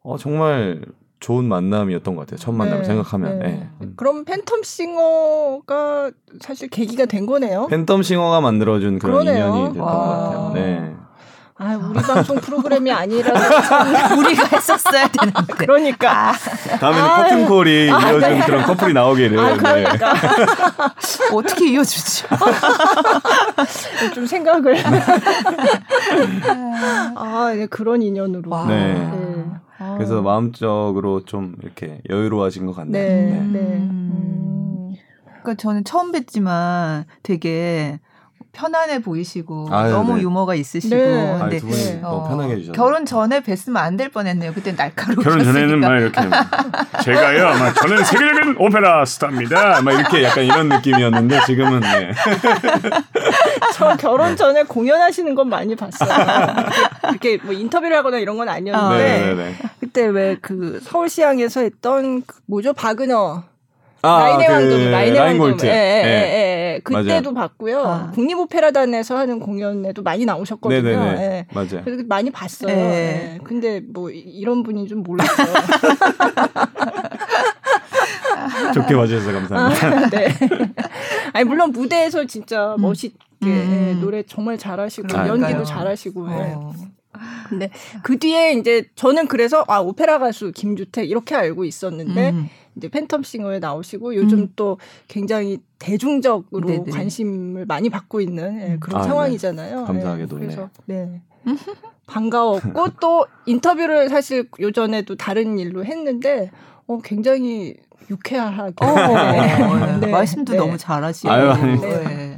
어 정말 좋은 만남이었던 것 같아요. 첫 만남 네, 생각하면. 네. 네. 음. 그럼 팬텀싱어가 사실 계기가 된 거네요. 팬텀싱어가 만들어준 그런 그러네요. 인연이 됐던 와. 것 같아요. 네. 아, 우리 방송 프로그램이 아니라 우리가 했었어야 되는데. 그러니까. 아. 다음에는 아, 커튼콜이 아, 이어준 네. 그런 커플이 나오기를. 아, 그러니까. 네. <laughs> 어떻게 이어주지? <laughs> 좀 생각을. 아, 네, 그런 인연으로. 네. 네. 그래서 마음적으로 좀 이렇게 여유로워진 것 같네요. 네. 네. 네. 음. 그러니까 저는 처음 뵀지만 되게 편안해 보이시고 아유, 너무 네. 유머가 있으시고 네. 근데 아유, 어, 편하게 해주셔서 결혼 전에 뵀으면 안 될 뻔했네요. 그때 날카로워. 결혼 전에는 막 이렇게 <laughs> 제가요, 막 저는 세계적인 오페라 스타입니다. 막 이렇게 약간 이런 느낌이었는데 지금은 네. <laughs> 저 결혼 전에 공연하시는 건 많이 봤어요. 이렇게 뭐 인터뷰를 하거나 이런 건 아니었는데 네, 네, 네. 그때 왜 그 서울시향에서 했던 그 뭐죠 바그너 아, 라인의 그 왕도 라인의 왕도 예, 예, 예, 예. 그때도 맞아요. 봤고요. 아. 국립오페라단에서 하는 공연에도 많이 나오셨거든요. 네네네. 예. 맞아요. 그래서 많이 봤어요. 예. 예. 근데 뭐 이런 분인 줄 몰랐어요. <laughs> 좋게 봐주셔서 감사합니다. 아, 네. 아니 물론 무대에서 진짜 음. 멋있게 음. 노래 정말 잘하시고 그러니까요. 연기도 잘하시고. 어. 근데 그 뒤에 이제 저는 그래서 아 오페라 가수 김주택 이렇게 알고 있었는데 음. 이제 팬텀싱어에 나오시고 요즘 음. 또 굉장히 대중적으로 네네. 관심을 많이 받고 있는 예, 그런 아, 네. 상황이잖아요. 네. 감사하게도 네. 그래서 네. <laughs> 반가웠고 또 인터뷰를 사실 요전에도 다른 일로 했는데 어 굉장히 유쾌하게 어, <laughs> 네. 네. 말씀도 네. 너무 잘하시고 아유, 네.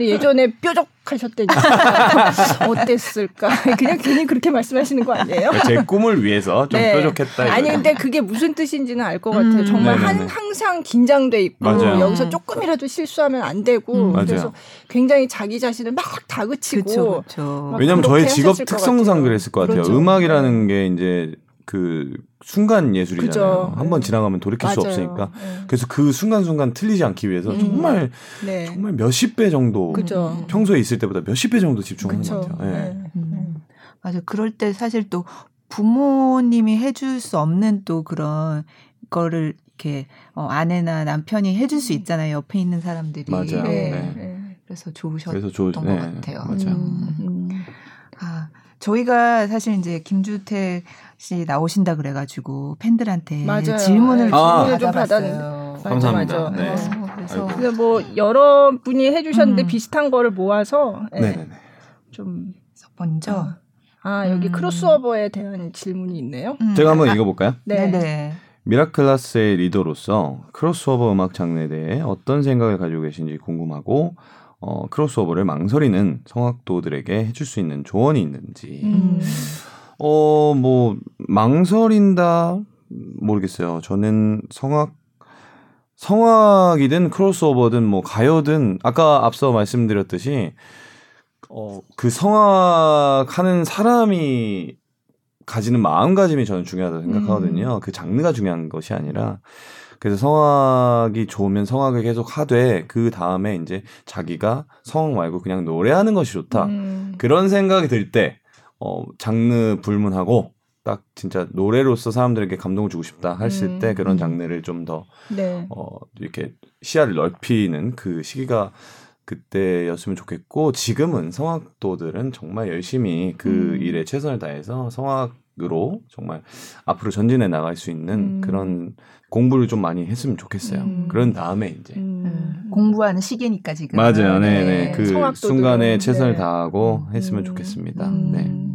예전에 뾰족하셨다니까 <laughs> 어땠을까? 그냥 괜히 그렇게 말씀하시는 거 아니에요? 제 꿈을 위해서 좀 네. 뾰족했다. 아니 근데 그게 무슨 뜻인지는 알 것 같아요. 음. 정말 한, 항상 긴장돼 있고 맞아요. 여기서 조금이라도 실수하면 안 되고 음. 그래서 굉장히 자기 자신을 막 다그치고. 그쵸, 그쵸. 왜냐면 저희 직업 특성상 그랬을 것 같아요. 그렇죠. 음악이라는 네. 게 이제 그 순간 예술이잖아요. 한번 네. 지나가면 돌이킬 맞아요. 수 없으니까. 네. 그래서 그 순간순간 틀리지 않기 위해서 음. 정말 네. 정말 몇십 배 정도 그죠. 평소에 있을 때보다 몇십 배 정도 집중하는 그쵸. 것 같아요. 네. 네. 음. 맞아. 그럴 때 사실 또 부모님이 해줄 수 없는 또 그런 거를 이렇게 어, 아내나 남편이 해줄 수 음. 있잖아요. 옆에 있는 사람들이. 맞아요. 네. 그래서 좋으셨던 그래서 좋, 것 같아요. 맞아요. 음. 음. 아, 저희가 사실 이제 김주택 씨 나오신다 그래가지고 팬들한테 맞아요. 질문을 아, 받아봤어요. 감사합니다. 네. 어, 그래서 근데 뭐 여러 분이 해주셨는데 음. 비슷한 거를 모아서 네. 좀 먼저 어. 아 여기 음. 크로스오버에 대한 질문이 있네요. 음. 제가 한번 읽어볼까요? 네. 네. 미라클라스의 리더로서 크로스오버 음악 장르에 대해 어떤 생각을 가지고 계신지 궁금하고 어, 크로스오버를 망설이는 성악도들에게 해줄 수 있는 조언이 있는지. 음. 어, 뭐, 망설인다? 모르겠어요. 저는 성악, 성악이든 크로스오버든 뭐 가요든 아까 앞서 말씀드렸듯이 어, 그 성악하는 사람이 가지는 마음가짐이 저는 중요하다고 생각하거든요. 음. 그 장르가 중요한 것이 아니라 그래서 성악이 좋으면 성악을 계속 하되 그 다음에 이제 자기가 성악 말고 그냥 노래하는 것이 좋다. 음. 그런 생각이 들 때 어, 장르 불문하고 딱 진짜 노래로서 사람들에게 감동을 주고 싶다 했을 음. 때 그런 음. 장르를 좀더 네. 어, 이렇게 시야를 넓히는 그 시기가 그때였으면 좋겠고 지금은 성악도들은 정말 열심히 그 음. 일에 최선을 다해서 성악으로 정말 앞으로 전진해 나갈 수 있는 음. 그런 공부를 좀 많이 했으면 좋겠어요. 음. 그런 다음에 이제 음. 공부하는 시기니까 지금 맞아요. 네, 네. 네. 그 순간에 최선을 네. 다하고 했으면 좋겠습니다. 네.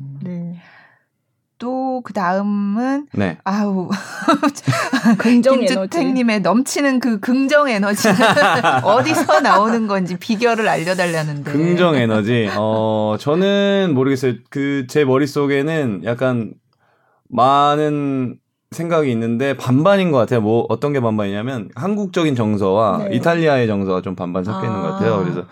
또그 다음은 네. 아우 <laughs> 긍정 김주택님의 넘치는 그 긍정 에너지 <laughs> 어디서 나오는 건지 비결을 알려달라는데 긍정 에너지 어 저는 모르겠어요 그 제 머릿 속에는 약간 많은 생각이 있는데 반반인 것 같아요. 뭐 어떤 게 반반이냐면 한국적인 정서와 네. 이탈리아의 정서가 좀 반반 섞여 있는 아. 것 같아요. 그래서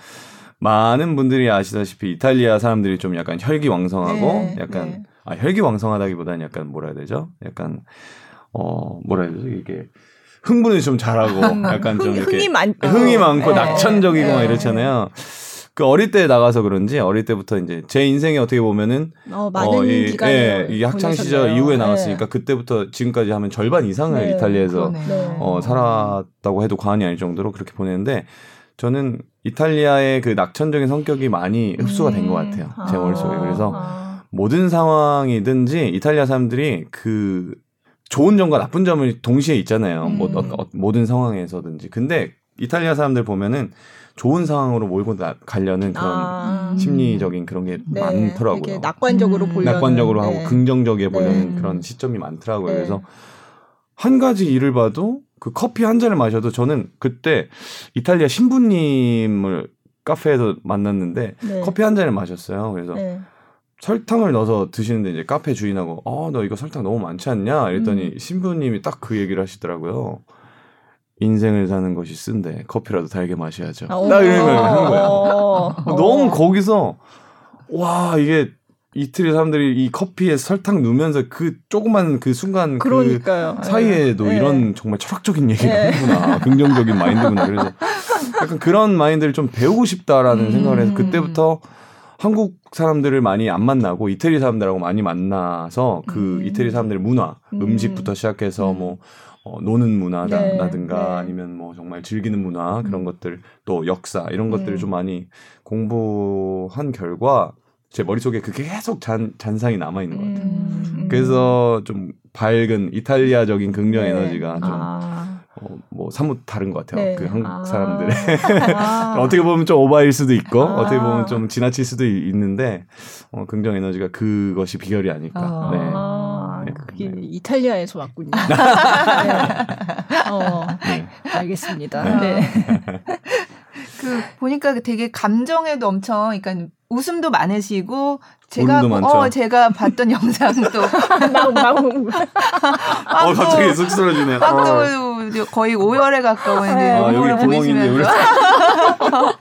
많은 분들이 아시다시피 이탈리아 사람들이 좀 약간 혈기왕성하고 네. 약간 네. 아, 혈기왕성하다기보다는 약간 뭐라 해야 되죠? 약간 어 뭐라 해야 되죠? 이게 흥분을 좀 잘하고 음, 약간 좀 이렇게 흥이, 많, 흥이 많고 네. 낙천적이고 네. 막 이렇잖아요. 그 어릴 때 나가서 그런지 어릴 때부터 이제 제 인생에 어떻게 보면은 어, 많은 어, 이, 기간을 예, 이 학창 시절 이후에 나갔으니까 네. 그때부터 지금까지 하면 절반 이상을 네, 이탈리아에서 어, 살았다고 해도 과언이 아닐 정도로 그렇게 보냈는데 저는 이탈리아의 그 낙천적인 성격이 많이 흡수가 된 것 같아요 제 머릿속에 그래서 아. 모든 상황이든지 이탈리아 사람들이 그 좋은 점과 나쁜 점을 동시에 있잖아요. 뭐 음. 뭐 어, 모든 상황에서든지. 근데 이탈리아 사람들 보면은 좋은 상황으로 몰고 나, 가려는 그런 아. 심리적인 그런 게 네, 많더라고요. 낙관적으로 음. 보려는 낙관적으로 하고 네. 긍정적이게 보려는 네. 그런 시점이 많더라고요. 네. 그래서 한 가지 일을 봐도 그 커피 한 잔을 마셔도 저는 그때 이탈리아 신부님을 카페에서 만났는데 네. 커피 한 잔을 마셨어요. 그래서 네. 설탕을 넣어서 드시는데 이제 카페 주인하고 어너 이거 설탕 너무 많지 않냐 이랬더니 음. 신부님이 딱 그 얘기를 하시더라고요. 인생을 사는 것이 쓴데 커피라도 달게 마셔야죠. 아, 나 이런 걸 하는 거야. <laughs> 너무 거기서 와 이게 이틀에 사람들이 이 커피에 설탕 넣으면서 그 조그만 그 순간 그 그러니까요. 그 사이에도 네. 이런 정말 철학적인 얘기를 네. 하는구나 긍정적인 마인드구나 그래서 약간 그런 마인드를 좀 배우고 싶다라는 음. 생각을 해서 그때부터 한국 사람들을 많이 안 만나고 이태리 사람들하고 많이 만나서 그 음. 이태리 사람들의 문화 음. 식부터 시작해서 음. 뭐 어, 노는 문화라든가 네, 네. 아니면 뭐 정말 즐기는 문화 그런 음. 것들 또 역사 이런 것들을 네. 좀 많이 공부한 결과 제 머릿속에 그게 계속 잔, 잔상이 남아 있는 것 같아요. 음. 그래서 좀 밝은 이탈리아적인 긍정 네. 에너지가 좀 아. 어, 뭐 사뭇 다른 것 같아요. 네. 그 한국 아. 사람들의 아. <laughs> 어떻게 보면 좀 오바일 수도 있고 아. 어떻게 보면 좀 지나칠 수도 있는데 어, 긍정 에너지가 그것이 비결이 아닐까. 아. 네. 네. 그게 네. 이탈리아에서 왔군요. <laughs> 네. 어, 네. 알겠습니다. 네. <laughs> 그 보니까 되게 감정에도 엄청 그러니까 웃음도 많으시고 제가 어 제가 봤던 영상도 어 갑자기 쑥스러지네. 빵 도 어. 거의 5열에 가까운 네. 아, 여기 보이시면서 <laughs>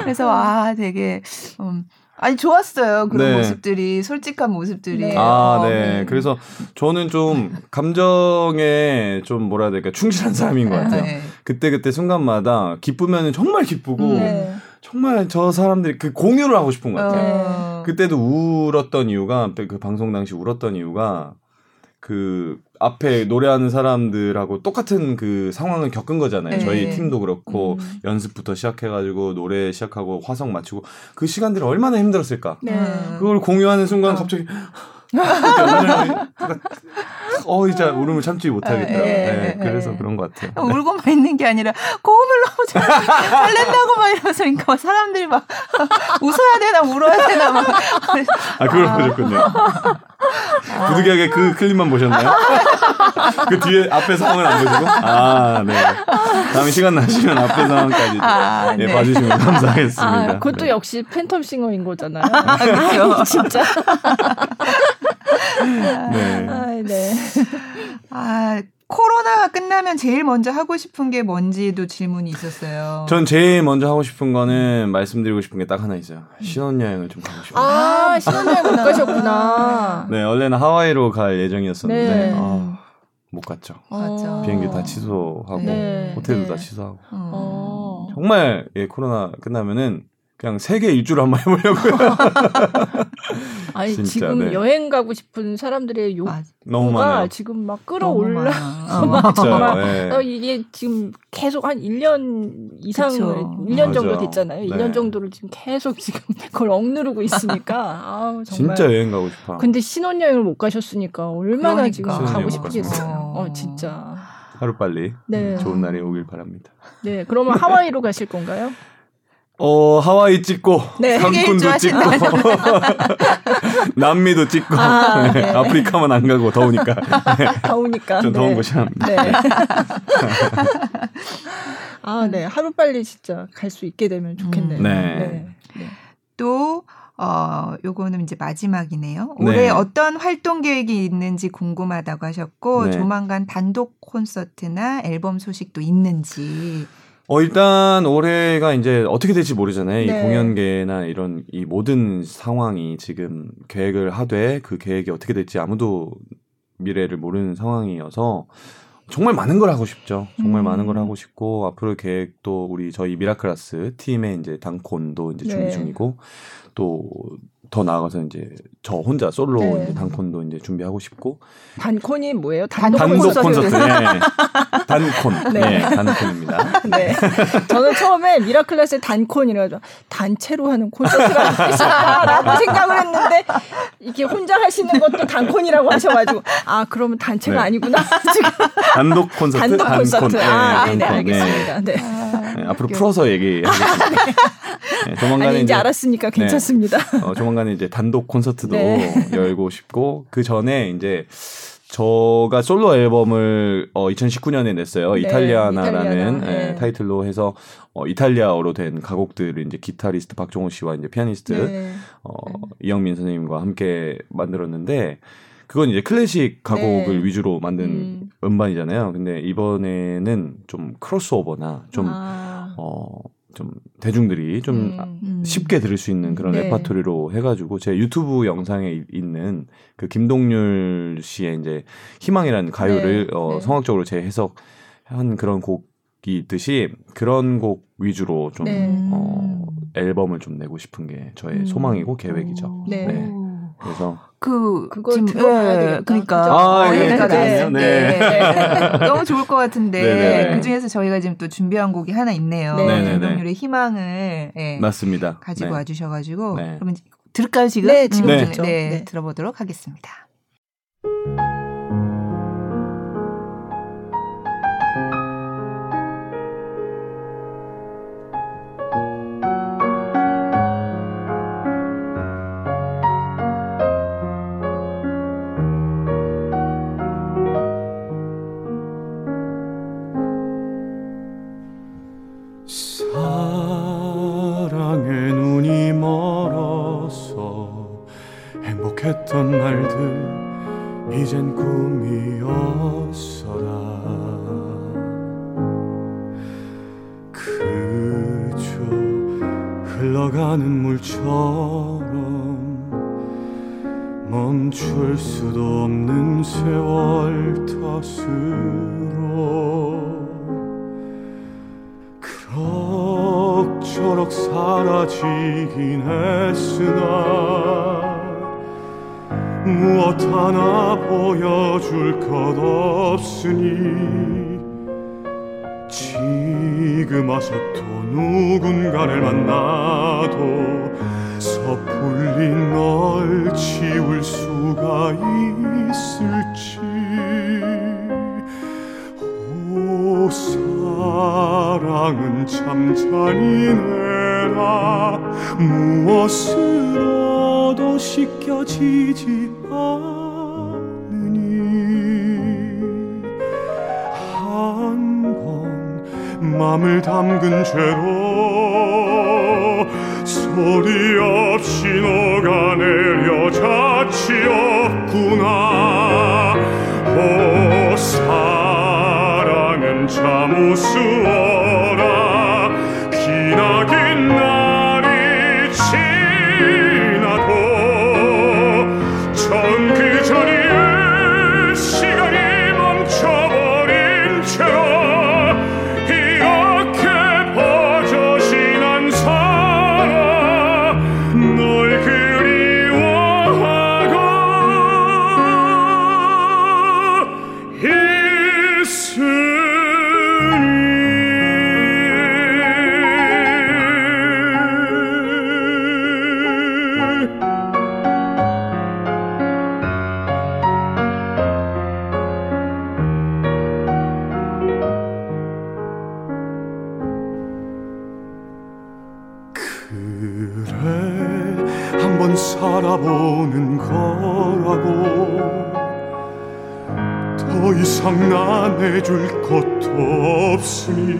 그래서 아 되게 음, 아니 좋았어요 그런 네. 모습들이 솔직한 모습들이. 네. 아 네. 음. 그래서 저는 좀 감정에 좀 뭐라 해야 될까 충실한 사람인 것 같아요. 네. 그때 그때 순간마다 기쁘면 정말 기쁘고. 네. 정말 저 사람들이 그 공유를 하고 싶은 것 같아요. 어. 그때도 울었던 이유가 그 방송 당시 울었던 이유가 그 앞에 노래하는 사람들하고 똑같은 그 상황을 겪은 거잖아요. 네. 저희 팀도 그렇고 음. 연습부터 시작해가지고 노래 시작하고 화성 맞추고 그 시간들이 얼마나 힘들었을까. 네. 그걸 공유하는 순간 어. 갑자기 어, 이제 울음을 참지 못하겠다. 네, 네, 네, 그래서 그런 것 같아요. 울고만 있는 게 아니라 고음을 너무 잘 설렌다고 막 이러면서 그러니까 사람들이 막 <laughs> 웃어야 되나 울어야 되나 막. 아, 그걸 아. 보셨군요. 부득이하게 그 클립만 보셨나요? 그 뒤에 앞에 상황을 안 보시고? 아, 네. 다음에 시간 나시면 앞에 상황까지 아, 네. 네. 봐주시면 감사하겠습니다. 아, 그것도 네. 역시 팬텀 싱어인 거잖아요. 아, 그렇죠. <laughs> 진짜. 네. 아, 네. 아, 코로나가 끝나면 제일 먼저 하고 싶은 게 뭔지도 질문이 있었어요. 전 제일 먼저 하고 싶은 거는 말씀드리고 싶은 게 딱 하나 있어요. 신혼여행을 좀 가고 싶어요. 아, 신혼여행 못 가셨구나. <laughs> 네, 원래는 하와이로 갈 예정이었었는데, 네. 아, 못 갔죠. 맞죠. 비행기 다 취소하고, 네. 호텔도 네. 다 취소하고. 어. 정말, 예, 코로나 끝나면은 그냥 세계 일주를 한번 해보려고요. <laughs> 아니 진짜, 지금 네. 여행 가고 싶은 사람들의 욕구가 지금 막 끌어올라. <laughs> 막 정말 네. 어, 이게 지금 계속 한 1년 이상, 그쵸. 1년 정도 됐잖아요. 네. 1년 정도를 지금 계속 지금 <laughs> 그걸 억누르고 있으니까. 아우, 정말. 진짜 여행 가고 싶어. 근데 신혼 여행을 못 가셨으니까 얼마나 그러니까. 지금 가고 싶겠어요. 어, 진짜. 하루 빨리 네. 좋은 날이 오길 바랍니다. 네, 그러면 하와이로 가실 건가요? 어 하와이 찍고 네, 상쿤도 찍고 <laughs> <laughs> 남미도 찍고 아, 네. 아프리카만 안 가고 더우니까 <laughs> 더우니까 좀 더운 네. 곳이 한 네. 아, 네. 하루 빨리 진짜 갈 수 있게 되면 좋겠네요. 음. 네. 네. 네. 또 어, 요거는 이제 마지막이네요. 올해 네. 어떤 활동 계획이 있는지 궁금하다고 하셨고, 네. 조만간 단독 콘서트나 앨범 소식도 있는지. 어 일단 올해가 이제 어떻게 될지 모르잖아요. 네. 이 공연계나 이런 이 모든 상황이 지금 계획을 하되 그 계획이 어떻게 될지 아무도 미래를 모르는 상황이어서 정말 많은 걸 하고 싶죠. 정말 음. 많은 걸 하고 싶고 앞으로 계획도 우리 저희 미라클라스 팀의 이제 단콘도 이제 준비 네. 중이고 또 더 나아가서 이제 저 혼자 솔로 네. 이제 단콘도 이제 준비하고 싶고 단콘이 뭐예요? 단독, 단독 콘서트. 콘서트. 네. <laughs> 단콘. 네. 네. 단콘입니다. 네. 저는 처음에 미라클래스의 단콘이라고 단체로 하는 콘서트가 있다라고 <laughs> 생각을 했는데 이게 혼자 하시는 것도 단콘이라고 하셔가지고 아 그러면 단체가 네. 아니구나 <laughs> 지금 단독 콘서트. 단독 콘서트. 네, 아, 네, 네, 알겠습니다. 네. 네. 앞으로 풀어서 얘기하겠습니다. 네, 조만간에 아니, 이제, 이제 알았으니까 괜찮습니다. 어, 조만간 에 이제 단독 콘서트도 네. <laughs> 열고 싶고 그 전에 이제 저가 솔로 앨범을 어 2019년에 냈어요. 네, 이탈리아나라는 이탈리아나. 네. 네, 타이틀로 해서 어 이탈리아어로 된 가곡들을 이제 기타리스트 박종호 씨와 이제 피아니스트 네. 어 이영민 선생님과 함께 만들었는데 그건 이제 클래식 가곡을 네. 위주로 만든 음. 반이잖아요 근데 이번에는 좀 크로스오버나 좀 아. 어, 좀 대중들이 좀 음, 음. 쉽게 들을 수 있는 그런 네. 레파토리로 해가지고 제 유튜브 영상에 있는 그 김동률 씨의 이제 희망이라는 가요를 네. 어, 네. 성악적으로 재해석한 그런 곡이 있듯이 그런 곡 위주로 좀 네. 어, 앨범을 좀 내고 싶은 게 저의 음. 소망이고 계획이죠. 네. 네. 그래서 그 그거 지금 예, 그러니까 아, 예, 그러니까 네. 네. 네. <laughs> 너무 좋을 것 같은데 네, 네, 네. 그 중에서 저희가 지금 또 준비한 곡이 하나 있네요. 김동률의 희망을 예, 맞습니다. 가지고 와주셔가지고 그러면 들을까요 지금? 네, 지금 음, 네, 들어보도록 하겠습니다. 흘러가는 물처럼 멈출 수도 없는 세월 탓으로 그럭저럭 사라지긴 했으나 무엇 하나 보여줄 것 없으니 또 누군가를 만나도 섣불리 널 지울 수가 있을지. 오 사랑은 참 잔인해라 무엇으로도 씻겨지지 맘을 담근 채로 소리 없이 녹아내려 자치 없구나. 오 사랑은 참 우스워 해줄 것도 없으니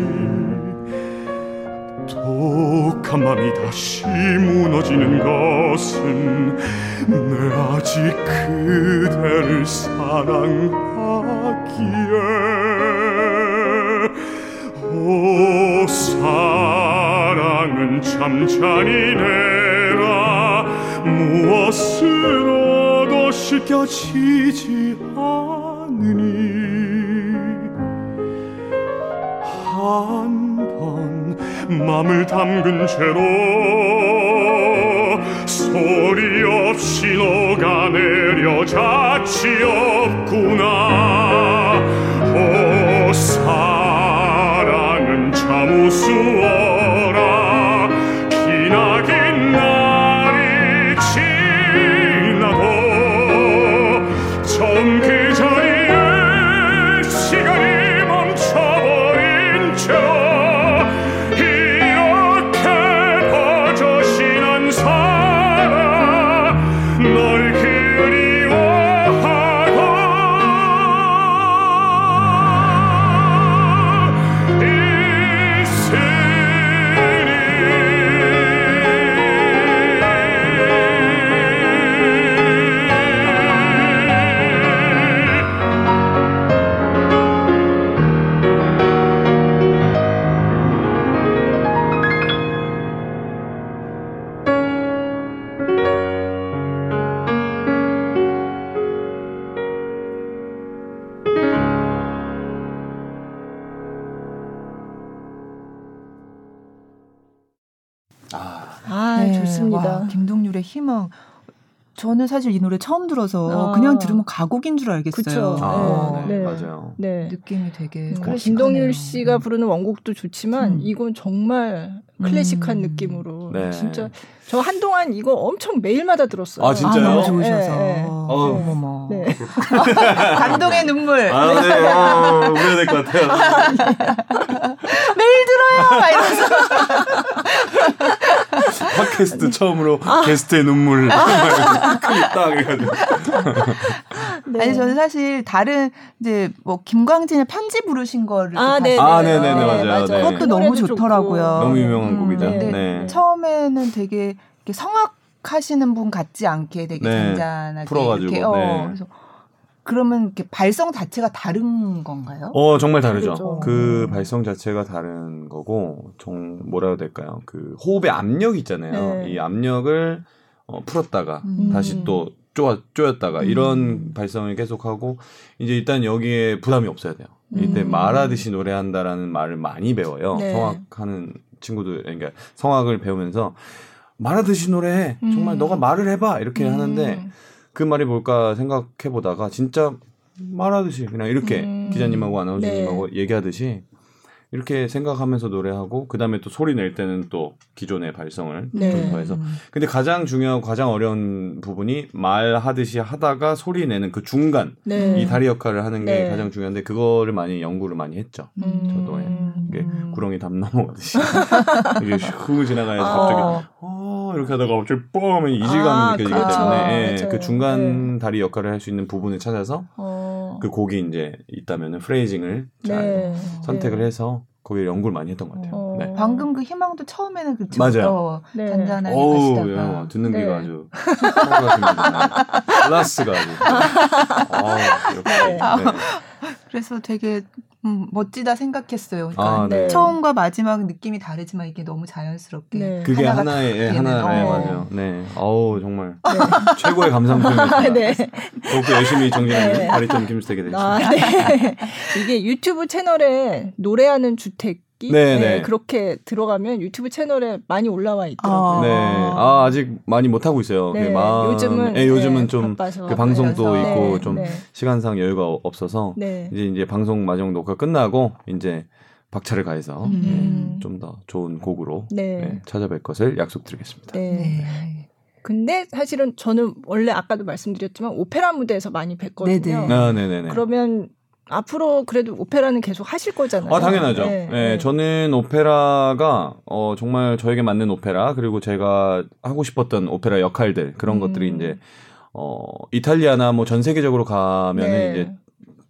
독한 맘이 다시 무너지는 것은 내 아직 그대를 사랑하기에 오 사랑은 참 잔인해라 무엇으로도 씻겨지지 않으니 한번 맘을 담근 채로 소리 없이 녹아내려 자치 없구나. 오사 사실 이 노래 처음 들어서 아. 그냥 들으면 가곡인 줄 알겠어요. 그쵸. 아, 네. 네. 맞아요. 네. 느낌이 되게. 음. 김동률 씨가 부르는 원곡도 좋지만 음. 이건 정말 클래식한 음. 느낌으로 네. 진짜 저 한동안 이거 엄청 매일마다 들었어요. 아 진짜요? 아, 너무 좋으셔서. 네, 네. 어머머. 네. <laughs> 감동의 눈물. 아, 네. 어, 울어야 될 것 같아요. <laughs> 매일 들어요. 막 이러면서. 팟캐스트 처음으로 아. 게스트의 눈물. 크게 딱 해가지고. <laughs> 네. 아니 저는 사실 다른 이제 뭐 김광진의 편지 부르신 거를 아, 네, 아, 네, 네, 네, 맞아요. 맞아요. 그것도 너무 좋더라고요. 너무 유명한 음, 곡이죠. 네. 네. 처음에는 되게 성악 하시는 분 같지 않게 되게 네. 잔잔하게 풀어가지고, 이렇게 어, 그래서 그러면 이렇게 발성 자체가 다른 건가요? 어 정말 다르죠. 다르죠. 그 발성 자체가 다른 거고 정 뭐라 해야 될까요? 그 호흡의 압력 있잖아요. 네. 이 압력을 어, 풀었다가 음. 다시 또 쪼아, 쪼였다가 음. 이런 발성을 계속하고 이제 일단 여기에 부담이 없어야 돼요. 이때 음. 말하듯이 노래한다라는 말을 많이 배워요. 네. 성악하는 친구들 그러니까 성악을 배우면서 말하듯이 노래해. 정말 음. 너가 말을 해봐 이렇게 음. 하는데 그 말이 뭘까 생각해 보다가 진짜 말하듯이 그냥 이렇게 음. 기자님하고 아나운서님하고 네. 얘기하듯이 이렇게 생각하면서 노래하고 그 다음에 또 소리 낼 때는 또 기존의 발성을 네. 좀 더해서 근데 가장 중요하고 가장 어려운 부분이 말하듯이 하다가 소리 내는 그 중간 네. 이 다리 역할을 하는 게 네. 가장 중요한데 그거를 많이 연구를 많이 했죠 음. 저도 예. 이게 구렁이 담 넘어가듯이 <laughs> 이게 후 지나가야 갑자기 아. 어 이렇게 하다가 갑자기 뻥 하면 이질감이 아, 느껴지기 그렇죠. 때문에 예. 그 중간 네. 다리 역할을 할 수 있는 부분을 찾아서 어. 그 곡이 이제 있다면은 프레이징을 잘 네. 선택을 해서 거기에 연구를 많이 했던 것 같아요. 어... 네. 방금 그 희망도 처음에는 그쵸? 맞아요. 어, 네. 잔잔하게 가시다가 예, 듣는 네. 귀가 아주 클라스가 <laughs> 아주. 아, 네. 그래서 되게 음, 멋지다 생각했어요. 그러니까 아, 네. 처음과 마지막 느낌이 다르지만 이게 너무 자연스럽게 네. 그게 하나의 예, 하나 네, 어. 맞아요. 네, 어우 정말 네. 최고의 감상품이었습니다. <laughs> 네. 더욱더 열심히 정진하는 네. 바리톤 김수택이 되겠습니다. 아, 네. <laughs> 이게 유튜브 채널에 노래하는 주택 네, 네, 네. 그렇게 들어가면 유튜브 채널에 많이 올라와 있더라고요. 아. 네. 아, 아직 많이 못 하고 있어요. 네. 마음... 요즘은 네, 요즘은 네, 좀그 방송도. 있고 네, 좀 네. 시간상 여유가 없어서 이제 이제 방송 마지막 녹화 끝나고 이제 박차를 가해서 음. 좀더 좋은 곡으로 찾아뵐 것을 약속드리겠습니다. 네. 근데 사실은 저는 원래 아까도 말씀드렸지만 오페라 무대에서 많이 뵀거든요. 네네. 아, 네네네. 그러면 앞으로 그래도 오페라는 계속 하실 거잖아요. 아 당연하죠. 네, 네, 네. 저는 오페라가 어 정말 저에게 맞는 오페라 그리고 제가 하고 싶었던 오페라 역할들 그런 음. 것들이 이제 어 이탈리아나 뭐 전 세계적으로 가면은 네. 이제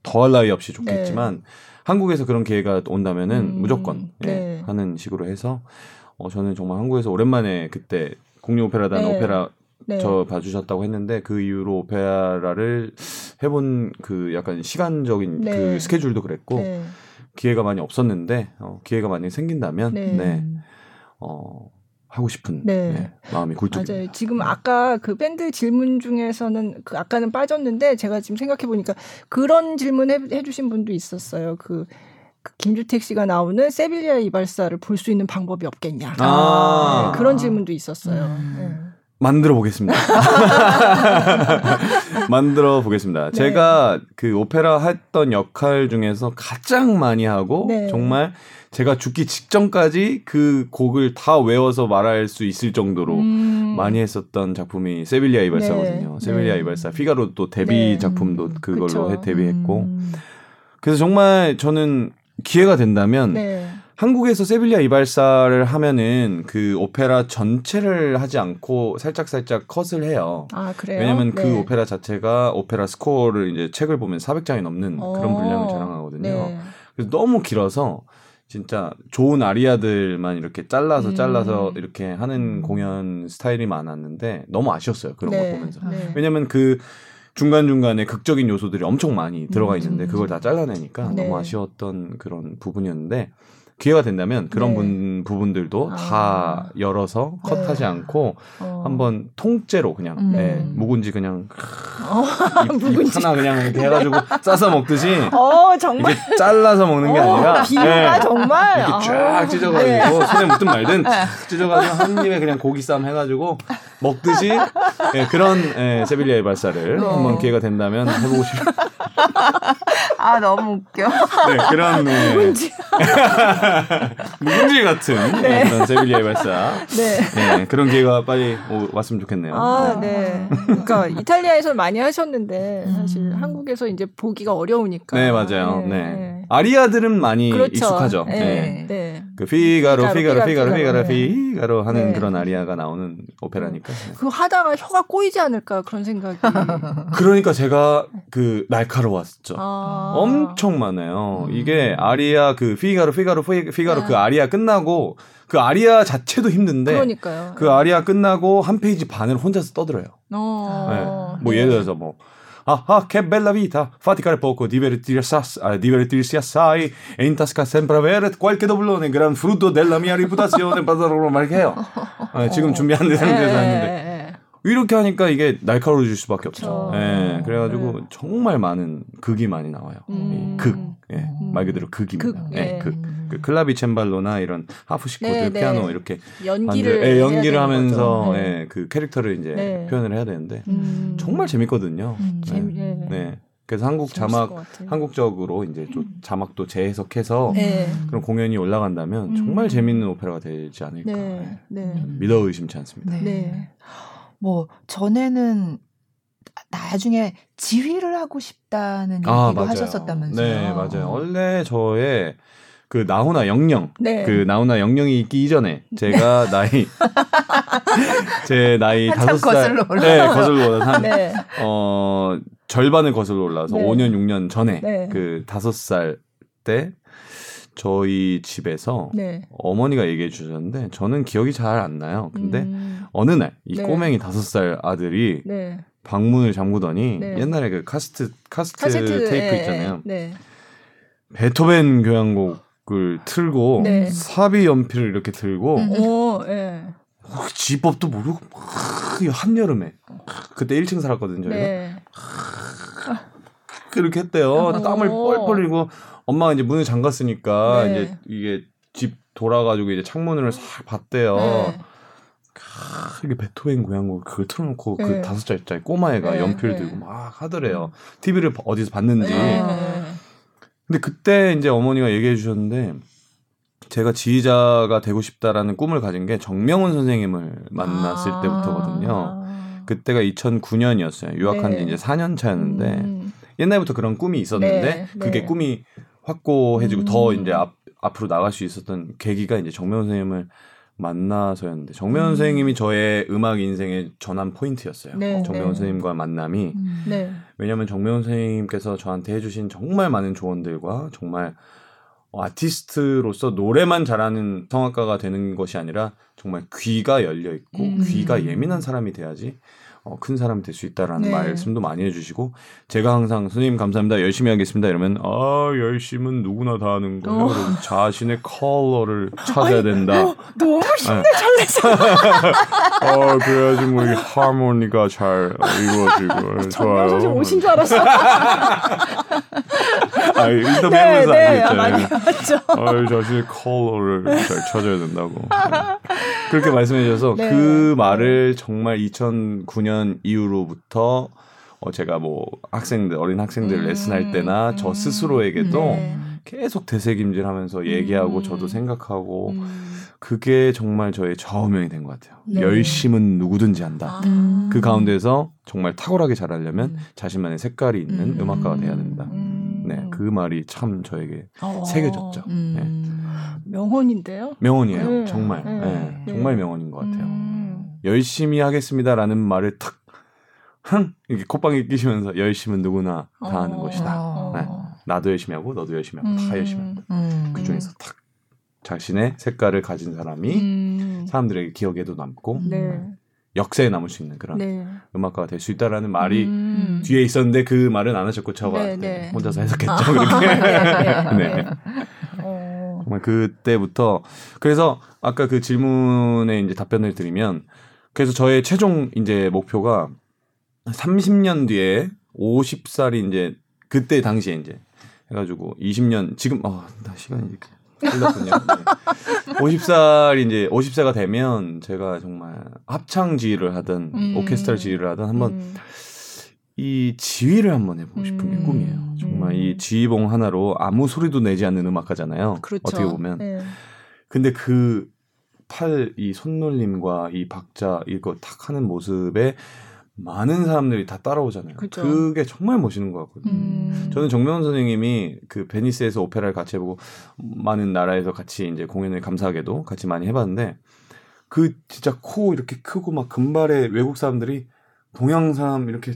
더할 나위 없이 좋겠지만 네. 한국에서 그런 기회가 온다면은 음. 무조건 예, 네. 하는 식으로 해서 어 저는 정말 한국에서 오랜만에 그때 국립 오페라단 오페라 네. 저 봐주셨다고 했는데 그 이후로 오페라를 해본 그 약간 시간적인 네. 그 스케줄도 그랬고 네. 기회가 많이 없었는데 어, 기회가 많이 생긴다면 네, 네. 어, 하고 싶은 네. 네, 마음이 굴뚝입니다. 맞아요. 지금 아까 그 밴드 질문 중에서는 그 아까는 빠졌는데 제가 지금 생각해 보니까 그런 질문 해, 해주신 분도 있었어요. 그, 그 김주택 씨가 나오는 세빌리아 이발사를 볼 수 있는 방법이 없겠냐. 아~ 네, 그런 질문도 있었어요. 음. 만들어 보겠습니다. <laughs> 만들어 보겠습니다. 네. 제가 그 오페라 했던 역할 중에서 가장 많이 하고 네. 정말 제가 죽기 직전까지 그 곡을 다 외워서 말할 수 있을 정도로 음. 많이 했었던 작품이 세빌리아 이발사거든요. 네. 세빌리아 네. 이발사 피가로 또 데뷔 네. 작품도 그걸로 해 데뷔했고 음. 그래서 정말 저는 기회가 된다면 네. 한국에서 세빌리아 이발사를 하면은 그 오페라 전체를 하지 않고 살짝 살짝 컷을 해요. 아 그래요? 왜냐면 그 네. 그 오페라 자체가 오페라 스코어를 이제 책을 보면 400장이 넘는 오. 그런 어. 분량을 자랑하거든요. 네. 그래서 너무 길어서 진짜 좋은 아리아들만 이렇게 잘라서 음. 잘라서 이렇게 하는 공연 스타일이 많았는데 너무 아쉬웠어요 그런 네. 거 보면서. 네. 왜냐면 그 중간 중간에 극적인 요소들이 엄청 많이 들어가 음. 있는데 그걸 다 잘라내니까 네. 너무 아쉬웠던 그런 부분이었는데 기회가 된다면 그런 네. 분, 부분들도 아. 다 열어서 네. 컷하지 않고 어. 한번 통째로 그냥 음. 네, 묵은지 그냥 어. 입, 입 <laughs> 하나 그냥 이렇게 해가지고 <laughs> 싸서 먹듯이 어, 정말. 이게 잘라서 먹는 게 어, 아니라 비유가 네. 정말 이렇게 쫙 아. 찢어가지고 네. 손에 묻든 말든 찢어가지고 한 입에 그냥 고기 쌈 해가지고 먹듯이 네, 그런 예, 세빌리아의 이발사를 어. 한번 기회가 된다면 해보고 싶어요. <laughs> 아 너무 웃겨. 네 그런 네. 묵은지 <laughs> 묵은지 같은 네. 그런 세빌리아의 이발사. 네. 네. 그런 기회가 빨리 오, 왔으면 좋겠네요. 아 네. 그러니까 이탈리아에서 많이 하셨는데 사실 음. 한국에서 이제 보기가 어려우니까. 네 맞아요. 네. 네. 아리아들은 많이 그렇죠. 익숙하죠. 네. 네. 네. 그 피가로 피가로 피가로 피가로 피가로 하는 그런 아리아가 나오는 오페라니까. 그 하다가 혀가 꼬이지 않을까 그런 생각이. <laughs> 그러니까 제가 그 날카로웠죠. 아~ 엄청 많아요. 음. 이게 아리아 그 피가로 피가로 피가로 그 아리아 끝나고 그 아리아 자체도 힘든데 그러니까요. 그 아리아 끝나고 한 페이지 반을 혼자서 떠들어요. 어. 네. 뭐 예를 들어서 뭐 Ah, ah, che bella vita! Faticare poco, divertirsi, uh, divertirsi assai e in tasca sempre avere qualche doblone, gran frutto della mia reputazione, 막 이렇게 해요. 어, 지금 준비하는 데서 했는데. 이렇게 하니까 이게 날카로워질 수밖에 없죠. 예. 그래가지고 네. 정말 많은 극이 많이 나와요. 음. 극. 예. 음. 말 그대로 극입니다. 극. 예. 예. 극. 그 클라비 챈발로나 이런 하프 시코드 네, 네. 피아노 이렇게 연기를 예, 연기를 하면서 네. 예, 그 캐릭터를 이제 네. 표현을 해야 되는데 음. 정말 재밌거든요. 음. 네. 네. 네. 그래서 한국 자막 한국적으로 이제 좀 음. 자막도 재해석해서 네. 그런 공연이 올라간다면 정말 음. 재밌는 오페라가 되지 않을까 네. 네. 믿어 의심치 않습니다. 네. 뭐 전에는 나중에 지휘를 하고 싶다는 아, 얘기도 아, 하셨었다면서요. 네, 맞아요. 원래 저의 그 나훈아 영영 네. 그 나훈아 영영이 있기 이전에 제가 네. <laughs> 나이 제 나이 다섯 살 네, 거슬러 올라 한 네. 어, 절반을 거슬러 올라서 네. 5년 6년 전에 네. 그 다섯 살 때 저희 집에서 네. 어머니가 얘기해 주셨는데 저는 기억이 잘 안 나요. 근데 음. 어느 날이 네. 꼬맹이 다섯 살 아들이 방문을 잠그더니 옛날에 그 카세트 카세트, 카세트 테이프 있잖아요. 베토벤 교향곡 을 틀고 네. 4B 연필을 이렇게 들고 음. 오, 네. 지휘법도 모르고 한여름에 그때 1층 살았거든요 저희가 네. 그렇게 했대요 오. 땀을 뻘뻘 흘리고 엄마가 이제 문을 잠갔으니까 네. 이제 이게 집 돌아가지고 이제 창문을 싹 봤대요 네. 이게 베토벤 고향곡 그걸 틀어놓고 그 네. 다섯 살짜리 꼬마애가 네. 연필 들고 막 하더래요 TV를 어디서 봤는지 근데 그때 이제 어머니가 얘기해 주셨는데 제가 지휘자가 되고 싶다라는 꿈을 가진 게 정명훈 선생님을 만났을 아~ 때부터거든요. 그때가 2009년이었어요. 유학한 지 네. 이제 4년 차였는데 음. 옛날부터 그런 꿈이 있었는데 네. 그게 네. 꿈이 확고해지고 음. 더 이제 앞, 앞으로 나갈 수 있었던 계기가 이제 정명훈 선생님을 만나서였는데 정명훈 음. 선생님이 저의 음악 인생의 전환 포인트였어요. 네, 정명훈 네. 선생님과 만남이 음. 네. 왜냐하면 정명훈 선생님께서 저한테 해주신 정말 많은 조언들과 정말 아티스트로서 노래만 잘하는 성악가가 되는 것이 아니라 정말 귀가 열려 있고 음. 귀가 예민한 사람이 돼야지 어, 큰 사람이 될 수 있다라는 네. 말씀도 많이 해주시고 제가 항상 선생님 감사합니다. 열심히 하겠습니다. 이러면 아 열심은 누구나 다 하는 거예요 어. 자신의 컬러를 찾아야 된다. 아니, <laughs> 어, 너무 힘내 잘내서 아 그래야지 뭐 이 하모니가 잘 이루어지고. 좋아요. 선생 오신 줄 알았어. 아 인터뷰하면서 네, 네, 많이 하죠. 아 자신의 컬러를 잘 찾아야 된다고. 그렇게 말씀해 주셔서 네. 그 말을 정말 2009년 이후로부터 어 제가 뭐 학생들 어린 학생들 음, 레슨할 때나 저 음. 스스로에게도 네. 계속 되새김질하면서 얘기하고 음. 저도 생각하고 음. 그게 정말 저의 좌우명이 된 것 같아요. 네. 열심은 누구든지 한다. 아. 그 가운데서 정말 탁월하게 잘하려면 음. 자신만의 색깔이 있는 음. 악가가 돼야 된다. 네, 그 말이 참 저에게 어. 새겨졌죠. 네. 명언인데요. 명언이에요. 네. 정말. 네. 네. 정말 명언인 것 같아요. 음. 열심히 하겠습니다라는 말을 탁, 흥! 이렇게 콧방에 끼시면서 열심은 누구나 다 하는 어. 것이다. 어. 네. 나도 열심히 하고 너도 열심히 하고 음. 다 열심히 한다. 음. 그 중에서 탁 자신의 색깔을 가진 사람이 음. 사람들에게 기억에도 남고 네. 네. 역사에 남을 수 있는 그런 네. 음악가가 될 수 있다라는 말이 음. 뒤에 있었는데 그 말은 안 하셨고 저가 네, 네. 혼자서 해석했죠. 아, 그렇게. <laughs> 네. 네. 네. 어. 정말 그때부터 그래서 아까 그 질문에 이제 답변을 드리면 그래서 저의 최종 이제 목표가 30년 뒤에 50살이 이제 그때 당시에 이제 해가지고 20년 지금 아 시간이 이렇게 흘렀군요. 네. 50살 이제 50세가 되면 제가 정말 합창 지휘를 하든 음. 오케스트라 지휘를 하든 한번 음. 이 지휘를 한번 해보고 싶은 게 음. 꿈이에요. 정말 이 음. 지휘봉 하나로 아무 소리도 내지 않는 음악가잖아요. 그렇죠. 어떻게 보면. 네. 근데 그 팔 이 손놀림과 이 박자 이거 탁 하는 모습에 많은 사람들이 다 따라오잖아요. 그쵸. 그게 정말 멋있는 것 같거든요. 음. 저는 정명훈 선생님이 그 베니스에서 오페라를 같이 해보고 많은 나라에서 같이 이제 공연을 감사하게도 같이 많이 해봤는데 그 진짜 코 이렇게 크고 막 금발의 외국 사람들이 동양 사람 이렇게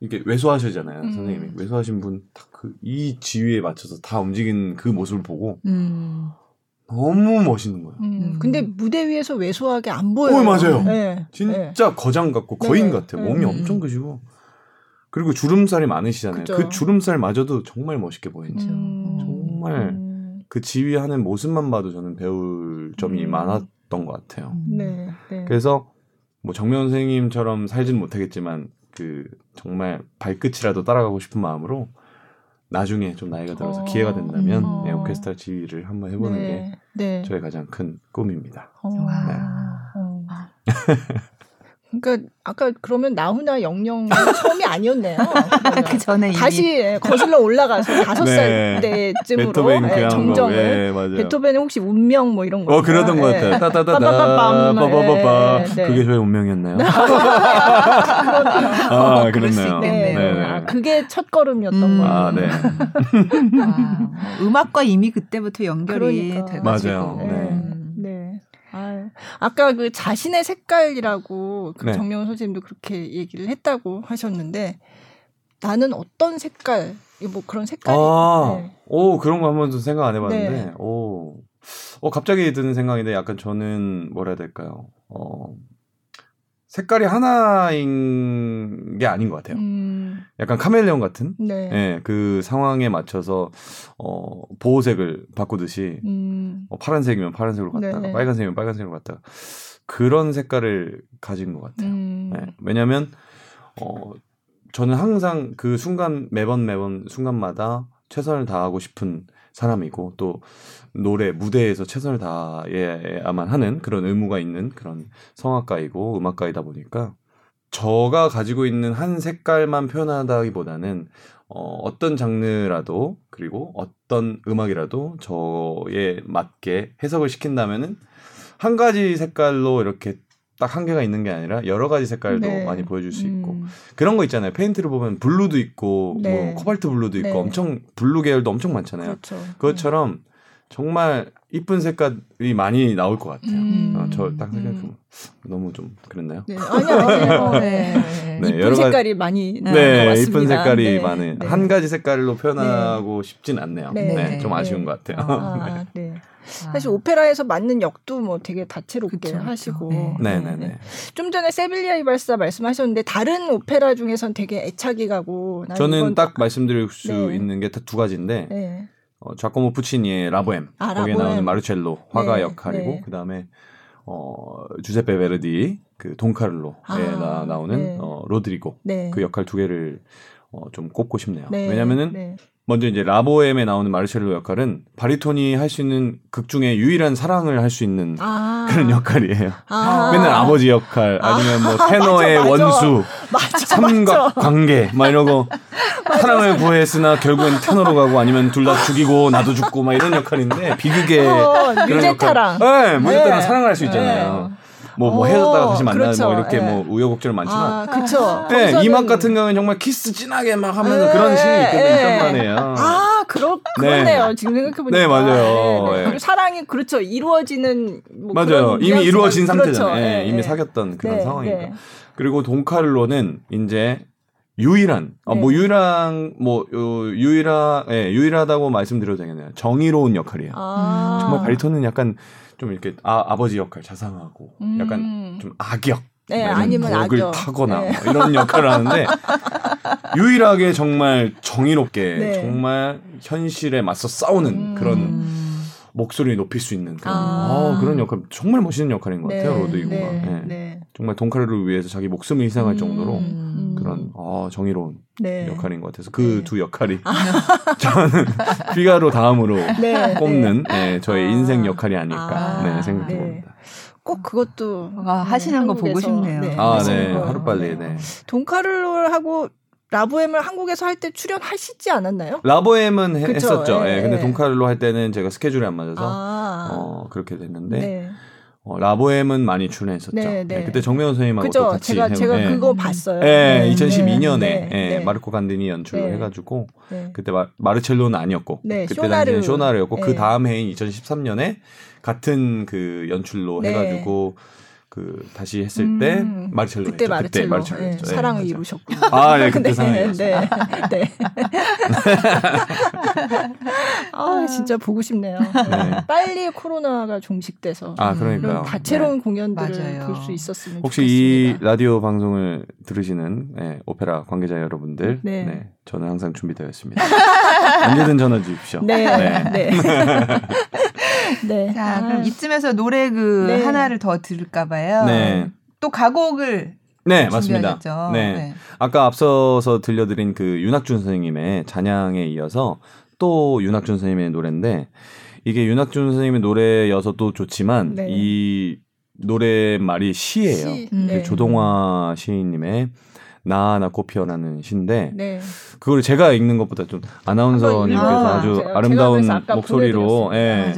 이렇게 외소하시잖아요. 음. 선생님이 외소하신 분 딱 그 이 지위에 맞춰서 다 움직이는 그 모습을 보고 음. 너무 멋있는 거예요. 음. 음. 근데 무대 위에서 왜소하게 안 보여요. 어, 맞아요. 네. 진짜 네. 거장 같고 거인 네. 같아요. 몸이 음. 엄청 크시고. 그리고 주름살이 많으시잖아요. 그쵸. 그 주름살마저도 정말 멋있게 보이죠. 음. 정말 음. 그 지휘하는 모습만 봐도 저는 배울 점이 음. 많았던 것 같아요. 네. 네. 그래서 뭐 정면 선생님처럼 살진 못하겠지만 그 정말 발끝이라도 따라가고 싶은 마음으로 나중에 좀 나이가 들어서 어, 기회가 된다면 어. 네, 오케스트라 지휘를 한번 해보는 네, 게 네. 저의 가장 큰 꿈입니다. 어. 네. <laughs> 어. 그러니까 아까 그러면 나훈아 영영 처음이 아니었네요. <laughs> 그 전에 다시 거슬러 올라가서 다섯 살 네. 때쯤으로 네, 정정을 예, 베토벤은 혹시 운명 뭐 이런 거. 어 그러던 것 같아요. 따따따따 빠바바바 그게 저의 운명이었나요? <laughs> 아 그렇네요. 네. 네. 아, 그게 첫 걸음이었던 음. 거예요. 아 네. 아, 음악과 이미 그때부터 연결이 그러니까. 돼가지고. 맞아요. 네. 아, 아까 그 자신의 색깔이라고 그 네. 정명훈 선생님도 그렇게 얘기를 했다고 하셨는데 나는 어떤 색깔, 뭐 그런 색깔. 아, 네. 오 그런 거 한 번도 생각 안 해봤는데, 네. 오, 어 갑자기 드는 생각인데 약간 저는 뭐라 해야 될까요? 어, 색깔이 하나인 게 아닌 것 같아요. 음. 약간 카멜레온 같은 네. 예, 그 상황에 맞춰서 어, 보호색을 바꾸듯이 음. 어, 파란색이면 파란색으로 갔다가 네. 빨간색이면 빨간색으로 갔다가 그런 색깔을 가진 것 같아요. 음. 예, 왜냐하면 어, 저는 항상 그 순간 매번 매번 순간마다 최선을 다하고 싶은 사람이고 또 노래 무대에서 최선을 다해야만 하는 그런 의무가 있는 그런 성악가이고 음악가이다 보니까 저가 가지고 있는 한 색깔만 표현하다기보다는 어, 어떤 장르라도 그리고 어떤 음악이라도 저에 맞게 해석을 시킨다면은 한 가지 색깔로 이렇게 딱 한 개가 있는 게 아니라 여러 가지 색깔도 네. 많이 보여줄 수 있고 음. 그런 거 있잖아요. 페인트를 보면 blue도 있고 네. 뭐 코발트 블루도 있고 네. 엄청 blue 계열도 엄청 많잖아요. 그렇죠. 그것처럼 정말 이쁜 색깔이 많이 나올 것 같아요. 음. 어, 저딱 생각해보면 음. 너무 좀 그랬나요? 네. 아니요, 아니요. 네. <laughs> 네. 이쁜 여러 색깔이 많이 네, 이쁜 색깔이 네. 많은 네. 한 가지 색깔로 표현하고 네. 싶진 않네요. 네, 네좀 아쉬운 것 같아요. 아, <laughs> 네. 아. 사실 오페라에서 맞는 역도 뭐 되게 다채롭게 그쵸, 하시고. 네. 네. 네, 네, 좀 전에 세빌리아 이발사 말씀하셨는데 다른 오페라 중에선 되게 애착이 가고. 저는 딱 말씀드릴 수 네. 있는 게 두 가지인데. 네. 어, 자코모 푸치니의 라보엠 아, 거기에 라보엠. 나오는 마르첼로 화가 네, 역할이고 네. 그다음에 어 주세페 베르디 그 돈카를로에 아, 나, 나오는 네. 어 로드리고 그 역할 두 개를 어, 좀 꼽고 싶네요. 왜냐면은 먼저 이제 라보엠에 나오는 마르셀로 역할은 바리톤이 할 수 있는 극 중에 유일한 사랑을 할 수 있는 아~ <laughs> 그런 역할이에요. 아~ 맨날 아버지 역할 아니면 뭐 <laughs> 테너의 맞아, 맞아. 원수 맞아, 삼각 관계 막 이러고 <laughs> 사랑을 구했으나 결국엔 테너로 가고 아니면 둘 다 죽이고 나도 죽고 막 이런 역할인데 비극의 어, 그런 역할. 네, 무제타랑 네. 사랑을 할 수 있잖아요. 네. 뭐, 뭐 헤어졌다가 다시 만나는 그렇죠. 뭐 이렇게 네. 뭐 우여곡절 많지만. 아, 그렇죠. 네, 이맛 같은 경우는 정말 키스 진하게 막 하면서 네. 그런 신이 있거든요. 있단 말이에요. 아, 그렇, 그렇네요. 네. 지금 생각해보니까. 네, 맞아요. 네, 네. 사랑이 그렇죠. 이루어지는. 뭐 맞아요. 이미 이루어진 상태잖아요. 그렇죠. 네, 이미 사귀었던 그런 상황이니까. 그리고 돈카를로는 이제 유일한 어, 뭐 유일한 뭐 어, 유일한 예, 유일하다고 말씀드려도 되겠네요. 정의로운 역할이에요. 아~ 정말 바리톤은 약간 좀 이렇게 아, 아버지 역할 자상하고 음. 약간 좀 악역 네, 아니면 악역. 타거나 네. 뭐 이런 역할을 하는데 <laughs> 유일하게 정말 정의롭게 네. 정말 현실에 맞서 싸우는 음. 그런 목소리 높일 수 있는 그런 아. 어, 그런 역할 정말 멋있는 역할인 것 같아요 네, 로드리고가 네, 네. 네. 정말 돈카를로를 위해서 자기 목숨을 희생할 음, 정도로 음. 그런 어, 정의로운 네. 역할인 것 같아서 그 두 네. 역할이 아. <laughs> 저는 피가로 다음으로 <laughs> 꼽는 저의 아. 인생 역할이 아닐까 아. 생각해 봅니다. 꼭 그것도 아, 하시는 거 보고 싶네요. 아, 네. 하루 빨리. 네. 돈카를로하고 라보엠을 한국에서 할 때 출연하시지 않았나요? 라보엠은 해, 했었죠. 예. 네. 근데 돈카를로 할 때는 제가 스케줄이 안 맞아서 아. 어, 그렇게 됐는데 네. 어, 라보엠은 많이 출연했었죠. 네, 네. 네, 그때 정명훈 선생님하고 그쵸, 또 같이 제가 해, 제가 네. 그거 봤어요. 네, 2012년에 네, 마르코 간디니 연출을 해가지고 그때 마, 마르첼로는 아니었고 그때 쇼나르. 당시는 쇼나르였고 그 다음 해인 2013년에 같은 그 연출로 해가지고 그 다시 했을 음, 때 마르첼로 그때 마르첼로, 그때 마르첼로 네, 네, 사랑을. 이루셨고 아, 네, 그때 <laughs> 네, 사랑을 네, 네. <laughs> 아, 진짜 보고 싶네요. 네. 빨리 코로나가 종식돼서 아, 그러니까요. 다채로운 네. 공연들을 볼 수 있었으면 혹시 좋겠습니다. 이 라디오 방송을 들으시는 네, 오페라 관계자 여러분들, 네. 저는 항상 준비되어 있습니다. <laughs> 언제든 전화 주십시오. 네. 네. 네. <laughs> 자, 그럼 아. 이쯤에서 노래 그 네. 하나를 더 들을까 봐요. 네. 또 가곡을 네, 맞습니다. 네. 네. 아까 앞서서 들려드린 그 윤학준 선생님의 잔향에 이어서 또 윤학준 선생님의 노래인데 이게 윤학준 선생님의 노래여서도 좋지만 네. 이 노래 말이 시예요. 시. 그 네. 조동화 시인님의 나나 꽃피어라는 시인데 네. 그걸 제가 읽는 것보다 좀 아나운서님께서 아, 주 아름다운 목소리로 예,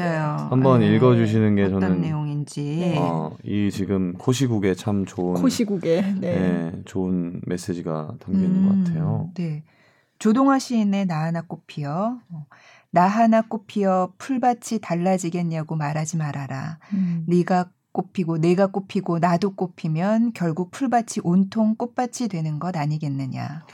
한번 네. 읽어주시는 게 저는 내용인지 어, 이 지금 코시국에 참 좋은 코시국에 네. 예, 좋은 메시지가 담겨 있는 음, 것 같아요. 네. 조동화 시인의 나 하나 꽃피어 나 하나 꽃피어 풀밭이 달라지겠냐고 말하지 말아라. 음. 네가 꽃피고 내가 꽃피고 나도 꽃피면 결국 풀밭이 온통 꽃밭이 되는 것 아니겠느냐.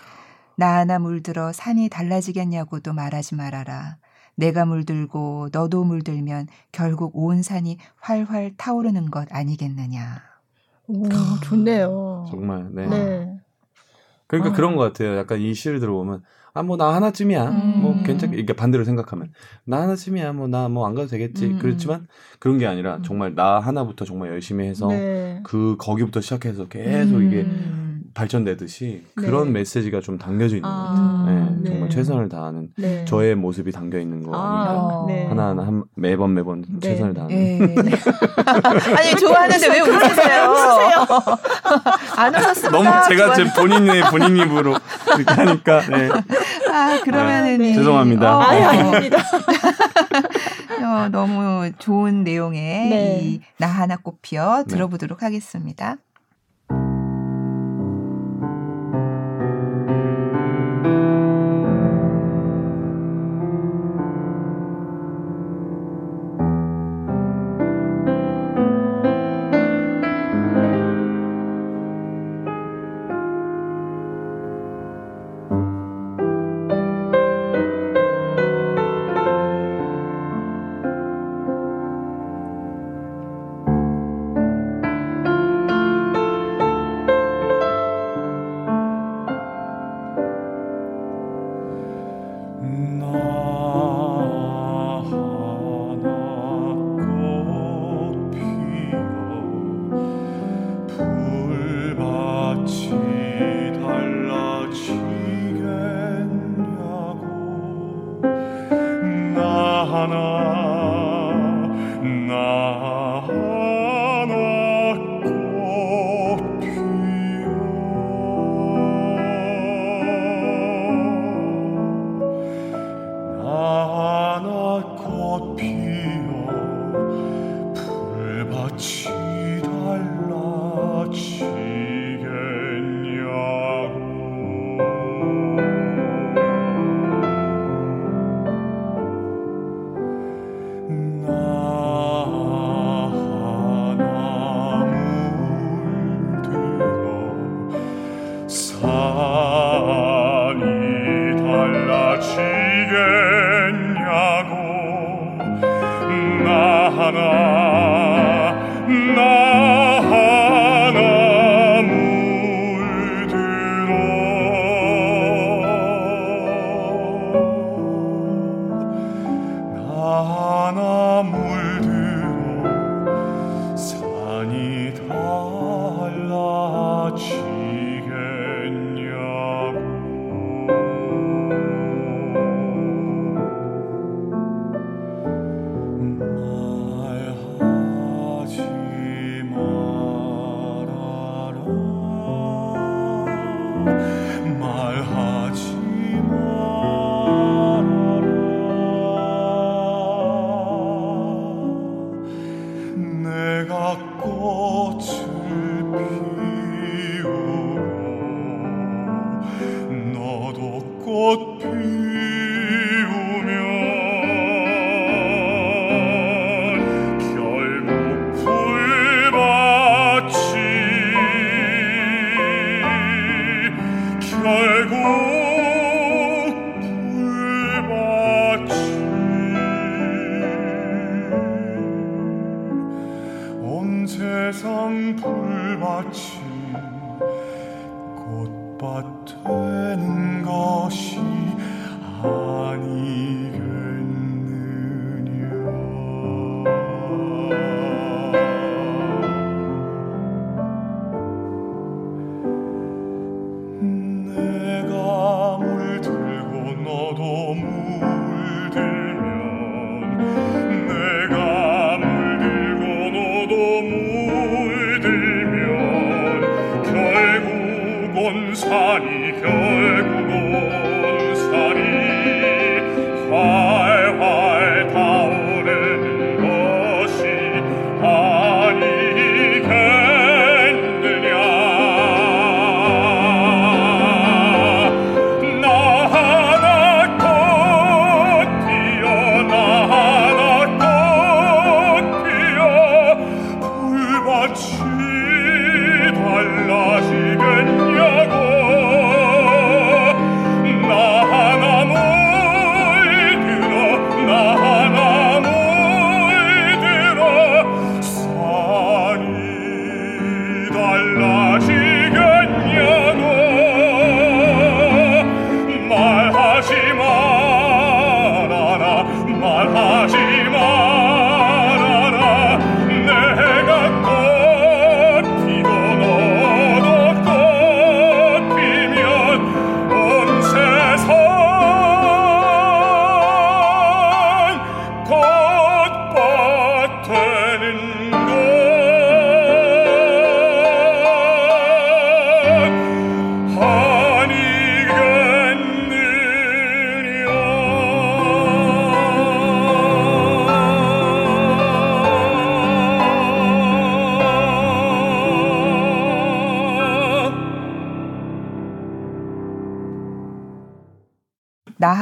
나 하나 물들어 산이 달라지겠냐고도 말하지 말아라. 내가 물들고 너도 물들면 결국 온 산이 활활 타오르는 것 아니겠느냐. 오, 좋네요. 정말, 네. 네. 그러니까 아. 그런 것 같아요. 약간 이 시를 들어보면 아 뭐 나 하나쯤이야 음. 뭐 괜찮게 이게 반대로 생각하면 나 하나쯤이야 뭐 나 뭐 안 가도 되겠지 음. 그렇지만 그런 게 아니라 음. 정말 나 하나부터 정말 열심히 해서 네. 그 거기부터 시작해서 계속 음. 이게 발전되듯이 네. 그런 메시지가 좀 담겨져 있는 아, 것 같아요. 네, 네. 최선을 다하는 네. 저의 모습이 담겨 있는 거 아, 아닌가. 네. 하나하나 한, 매번 매번 네. 최선을 다하는. 네. <laughs> 아니 좋아하는데 왜 웃으세요? 웃으세요? 안 웃었습니다. 너무 제가 제 본인의 본인 입으로 그렇게 하니까. 네. 아 그러면은 죄송합니다. 어, 아니 아닙니다. <laughs> 어, 너무 좋은 내용의 이 나 하나 꽃피어 들어보도록 하겠습니다. 我。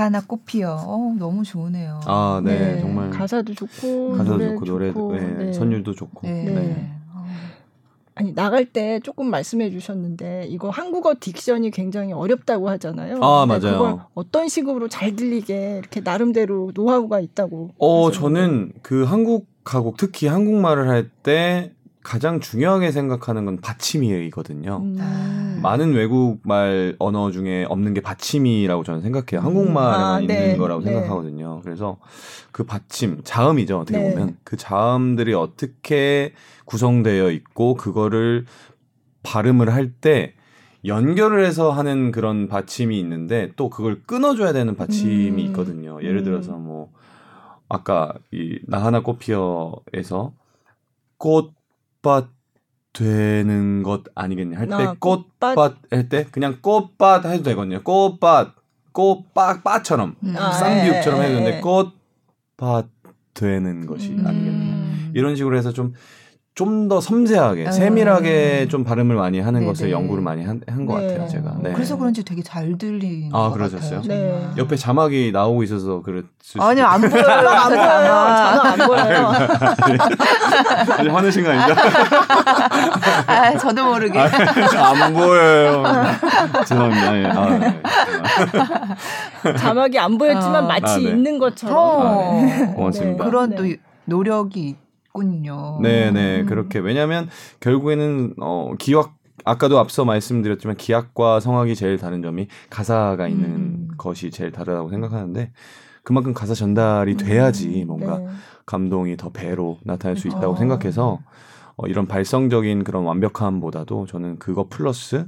하나 꽃피어. 어, 너무 좋으네요. 아, 네, 네. 정말 가사도 좋고 가사도 노래 좋고 노래 좋고, 네, 네. 선율도 좋고. 네. 네. 어. 아니 나갈 때 조금 말씀해 주셨는데 이거 한국어 딕션이 굉장히 어렵다고 하잖아요. 아 맞아요. 그걸 어떤 식으로 잘 들리게 이렇게 나름대로 노하우가 있다고. 어 하셨는데. 저는 그 한국 가곡 특히 한국말을 할 때 가장 중요하게 생각하는 건 받침이거든요. 음. 많은 외국말 언어 중에 없는 게 받침이라고 저는 생각해요. 한국말에만 아, 있는 네. 거라고 네. 생각하거든요. 그래서 그 받침, 자음이죠. 어떻게 네. 보면 그 자음들이 어떻게 구성되어 있고 그거를 발음을 할 때 연결을 해서 하는 그런 받침이 있는데 또 그걸 끊어줘야 되는 받침이 음. 있거든요. 예를 들어서 음. 뭐 아까 이 나 하나 꽃피어에서 꽃 꽃밭 되는 것 아니겠냐 할때 아, 꽃밭 할 때 그냥 꽃밭 해도 되거든요. 꽃밭 꽃밭 밭처럼 음. 아, 쌍비육처럼 예, 해도 되는데 예. 꽃밭 되는 것이 음. 아니겠냐 이런 식으로 해서 좀 좀 더 섬세하게 음. 세밀하게 좀 발음을 많이 하는 네네. 것을 연구를 많이 한것 네. 같아요 제가. 네. 그래서 그런지 되게 잘 들리는 아 그러셨어요? 네. 옆에 자막이 나오고 있어서 그랬을 아니 안 보여요. 안 보여요. 자막 안 보여요. 아니 화내신 거 아닌가? 아 저도 모르게 아, 안 보여요. 죄송합니다. 예. 아, 네. 자막이 안 보였지만 어. 마치 아, 네. 있는 것처럼. 어. 아, 네. 고맙습니다. 그런 또 노력이 있 군요. 네, 네. 음. 그렇게 왜냐하면 결국에는 어 기악 아까도 앞서 말씀드렸지만 기악과 성악이 제일 다른 점이 가사가 있는 음. 것이 제일 다르다고 생각하는데 그만큼 가사 전달이 음. 돼야지 뭔가 네. 감동이 더 배로 나타날 수 있다고 어. 생각해서 어, 이런 발성적인 그런 완벽함보다도 저는 그거 플러스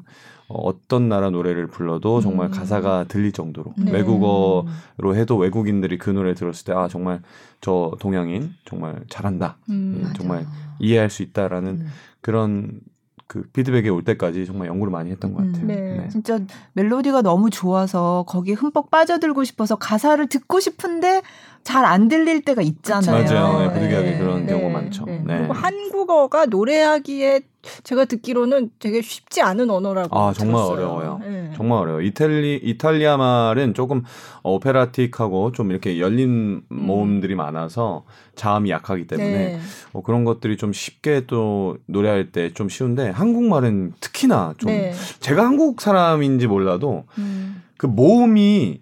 어, 어떤 나라 노래를 불러도 정말 음. 가사가 들릴 정도로 네. 외국어로 해도 외국인들이 그 노래 들었을 때 아 정말 저 동양인 정말 잘한다 음, 예, 정말 이해할 수 있다라는 음. 그런 그 피드백이 올 때까지 정말 연구를 많이 했던 것 음, 같아요. 네. 네. 진짜 멜로디가 너무 좋아서 거기에 흠뻑 빠져들고 싶어서 가사를 듣고 싶은데 잘 안 들릴 때가 있잖아요. 맞아요. 네, 부득이하게 네. 그런 경우가 많죠. 네. 그리고 한국어가 노래하기에 제가 듣기로는 되게 쉽지 않은 언어라고. 아 정말 들었어요. 어려워요. 네. 정말 어려워. 이탈리 이탈리아 말은 조금 오페라틱하고 좀 이렇게 열린 모음들이 많아서 자음이 약하기 때문에 네. 뭐 그런 것들이 좀 쉽게 또 노래할 때 좀 쉬운데 한국말은 특히나 좀 네. 제가 한국 사람인지 몰라도 음. 그 모음이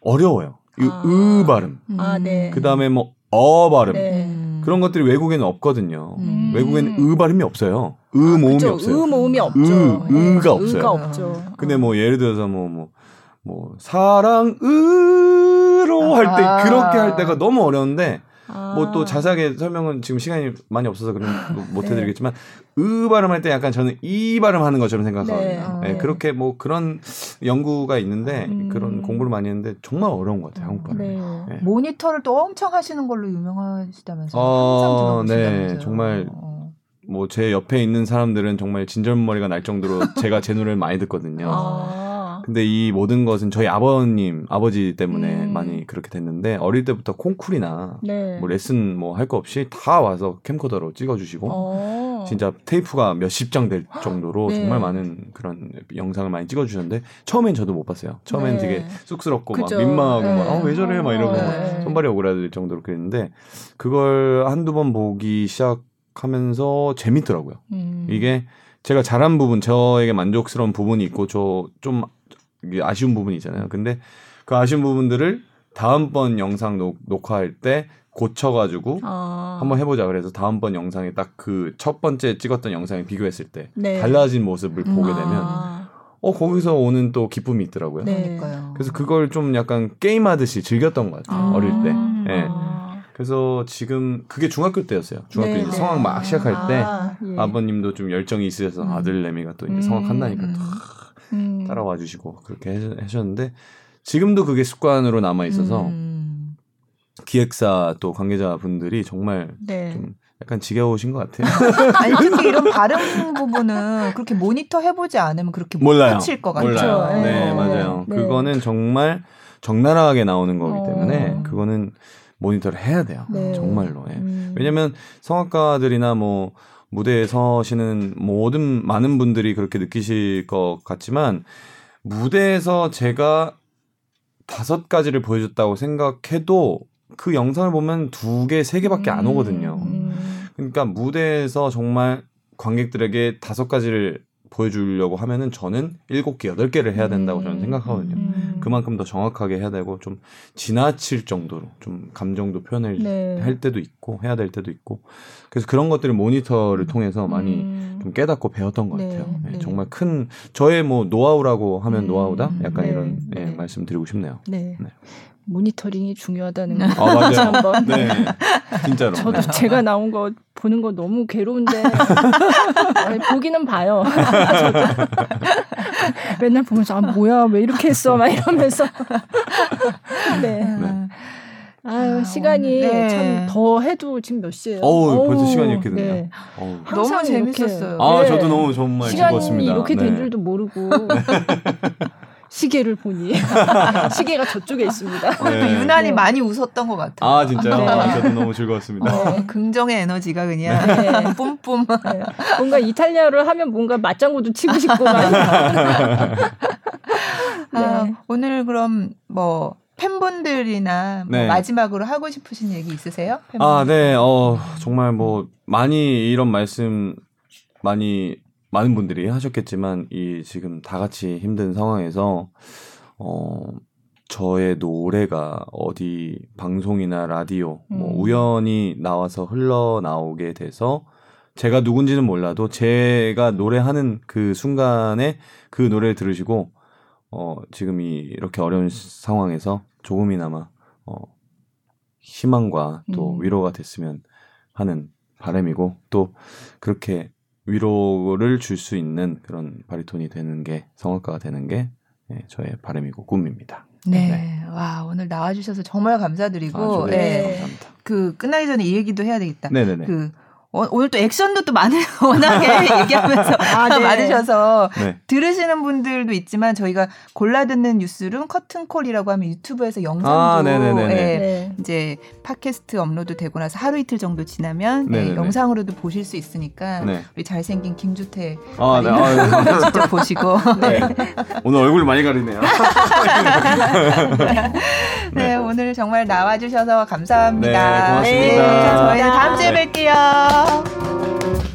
어려워요. 이 아. 으 발음. 아, 네. 그 다음에 뭐 어 발음. 네. 그런 것들이 외국에는 없거든요. 음. 외국에는 으 발음이 없어요. 으 아, 모음이 그쵸. 없어요. 으 모음이 없죠. 으, 네. 으가 없어요. 으가 없죠. 근데 뭐 예를 들어서 뭐 뭐 뭐 사랑 으로 할때 아. 그렇게 할 때가 너무 어려운데 아. 뭐또 자세하게 설명은 지금 시간이 많이 없어서 그런 뭐 <laughs> 못 네. 해드리겠지만 으 발음할 때 약간 저는 이 발음하는 것처럼 생각하거든요. 네. 네, 네. 그렇게 뭐 그런 연구가 있는데 음. 그런 공부를 많이 했는데 정말 어려운 것 같아요 한국 발음. 네. 네. 모니터를 또 엄청 하시는 걸로 유명하시다면서요. 어, 항상 네, 들어보신다면서요. 정말 어. 뭐제 옆에 있는 사람들은 정말 진절머리가 날 정도로 제가 제 노래를 많이 듣거든요. 아. 근데 이 모든 것은 저희 아버님, 아버지 때문에 음. 많이 그렇게 됐는데 어릴 때부터 콩쿨이나 네. 뭐 레슨 뭐 할 거 없이 다 와서 캠코더로 찍어주시고 어. 진짜 테이프가 몇십 장 될 정도로 네. 정말 많은 그런 영상을 많이 찍어주셨는데 처음엔 저도 못 봤어요. 처음엔 네. 되게 쑥스럽고 그죠. 막 민망하고 네. 막 어, 왜 저래 막 이러고 네. 막 손발이 오그라들 정도로 그랬는데 그걸 한두 번 보기 시작하면서 재밌더라고요. 음. 이게 제가 잘한 부분, 저에게 만족스러운 부분이 있고 저 좀 아쉬운 부분이 있잖아요. 근데 그 아쉬운 부분들을 다음번 영상 녹, 녹화할 때 고쳐가지고 아. 한번 해보자 그래서 다음번 영상에 딱 그 첫 번째 찍었던 영상에 비교했을 때 네. 달라진 모습을 보게 아. 되면 아. 어 거기서 오는 또 기쁨이 있더라고요. 네. 그러니까요. 그래서 그걸 좀 약간 게임 하듯이 즐겼던 것 같아요. 아. 어릴 때. 예. 아. 그래서 지금 그게 중학교 때였어요. 중학교 네, 이제 네. 성악 막 시작할 때 아, 예. 아버님도 좀 열정이 있으셔서 음. 아들 내미가 또 이제 음, 성악한다니까 음. 또 음. 따라와 주시고 그렇게 해- 하셨는데 지금도 그게 습관으로 남아 있어서 음. 기획사 또 관계자분들이 정말 네. 좀 약간 지겨우신 것 같아요. <laughs> 아니 특히 이런 발음 부분은 그렇게 모니터 해보지 않으면 그렇게 못 몰라요. 맞힐 것 같아요. 네, 네. 맞아요. 네. 그거는 정말 적나라하게 나오는 거기 어. 때문에 그거는 모니터를 해야 돼요. 네. 정말로. 예. 음. 왜냐면 성악가들이나 뭐 무대에 서시는 모든 많은 분들이 그렇게 느끼실 것 같지만 무대에서 제가 다섯 가지를 보여줬다고 생각해도 그 영상을 보면 두 개, 세 개밖에 안 오거든요. 음. 그러니까 무대에서 정말 관객들에게 다섯 가지를 보여주려고 하면은 저는 일곱 개, 여덟 개를 해야 된다고 저는 생각하거든요. 음. 그만큼 더 정확하게 해야 되고 좀 지나칠 정도로 좀 감정도 표현을 네. 할 때도 있고 해야 될 때도 있고 그래서 그런 것들을 모니터를 통해서 많이 음. 좀 깨닫고 배웠던 것 네, 같아요. 네, 네. 정말 큰 저의 뭐 노하우라고 하면 음, 노하우다 약간 네, 이런 예, 네. 말씀 드리고 싶네요. 네. 네. 모니터링이 중요하다는 거. 아 맞아요. 한번. 네, 진짜로. 저도 네. 제가 나온 거 보는 거 너무 괴로운데 <laughs> 아니, 보기는 봐요. 저도 <laughs> 맨날 보면서 아 뭐야 왜 이렇게 했어 막 이러면서 <laughs> 네. 음. 아유 아, 시간이 네. 참더 해도 지금 몇 시예요? 어우, 벌써 시간이 이렇게 됐네요. 네. 어우. 항상 너무 재밌었어요. 아 네. 저도 너무 정말 시간이 즐거웠습니다. 이렇게 된 네. 줄도 모르고 시계를 보니 <laughs> 시계가 저쪽에 있습니다. 또 네. 유난히 네. 많이 웃었던 것 같아요. 아 진짜요? 네. 아, 저도 너무 즐거웠습니다. 어, 긍정의 에너지가 그냥 네. <laughs> 뿜뿜. 네. 뭔가 이탈리아를 하면 뭔가 맞장구도 치고 싶고 막. <laughs> 아, 네. 오늘 그럼 뭐 팬분들이나 뭐 네. 마지막으로 하고 싶으신 얘기 있으세요? 아, 팬분들? 네. 어, 정말 뭐 많이 이런 말씀 많이 많은 분들이 하셨겠지만 이 지금 다 같이 힘든 상황에서 어 저의 노래가 어디 방송이나 라디오 뭐 음. 우연히 나와서 흘러 나오게 돼서 제가 누군지는 몰라도 제가 노래하는 그 순간에 그 노래를 들으시고 어 지금 이 이렇게 어려운 상황에서 조금이나마 어 희망과 또 음. 위로가 됐으면 하는 바람이고 또 그렇게 위로를 줄 수 있는 그런 바리톤이 되는 게 성악가가 되는 게 예, 저의 바람이고 꿈입니다. 네. 와, 오늘 나와주셔서 정말 감사드리고, 아. 네. 감사합니다. 그, 끝나기 전에 이 얘기도 해야 되겠다. 네네네. 그, 어, 오늘 또 액션도 또 많은 <laughs> 워낙에 얘기하면서 아, 네. <laughs> 많으셔서 네. 들으시는 분들도 있지만 저희가 골라 듣는 뉴스룸 커튼콜이라고 하면 유튜브에서 영상도 아, 예, 네. 이제 팟캐스트 업로드 되고 나서 하루 이틀 정도 지나면 예, 영상으로도 보실 수 있으니까 네. 우리 잘생긴 김주태 아, 네. 아, <laughs> 직접 보시고 네. 오늘 얼굴 많이 가리네요. 네. 오늘 정말 나와주셔서 감사합니다. 네, 고맙습니다. 저희 다음 주에 뵐게요. Tchau!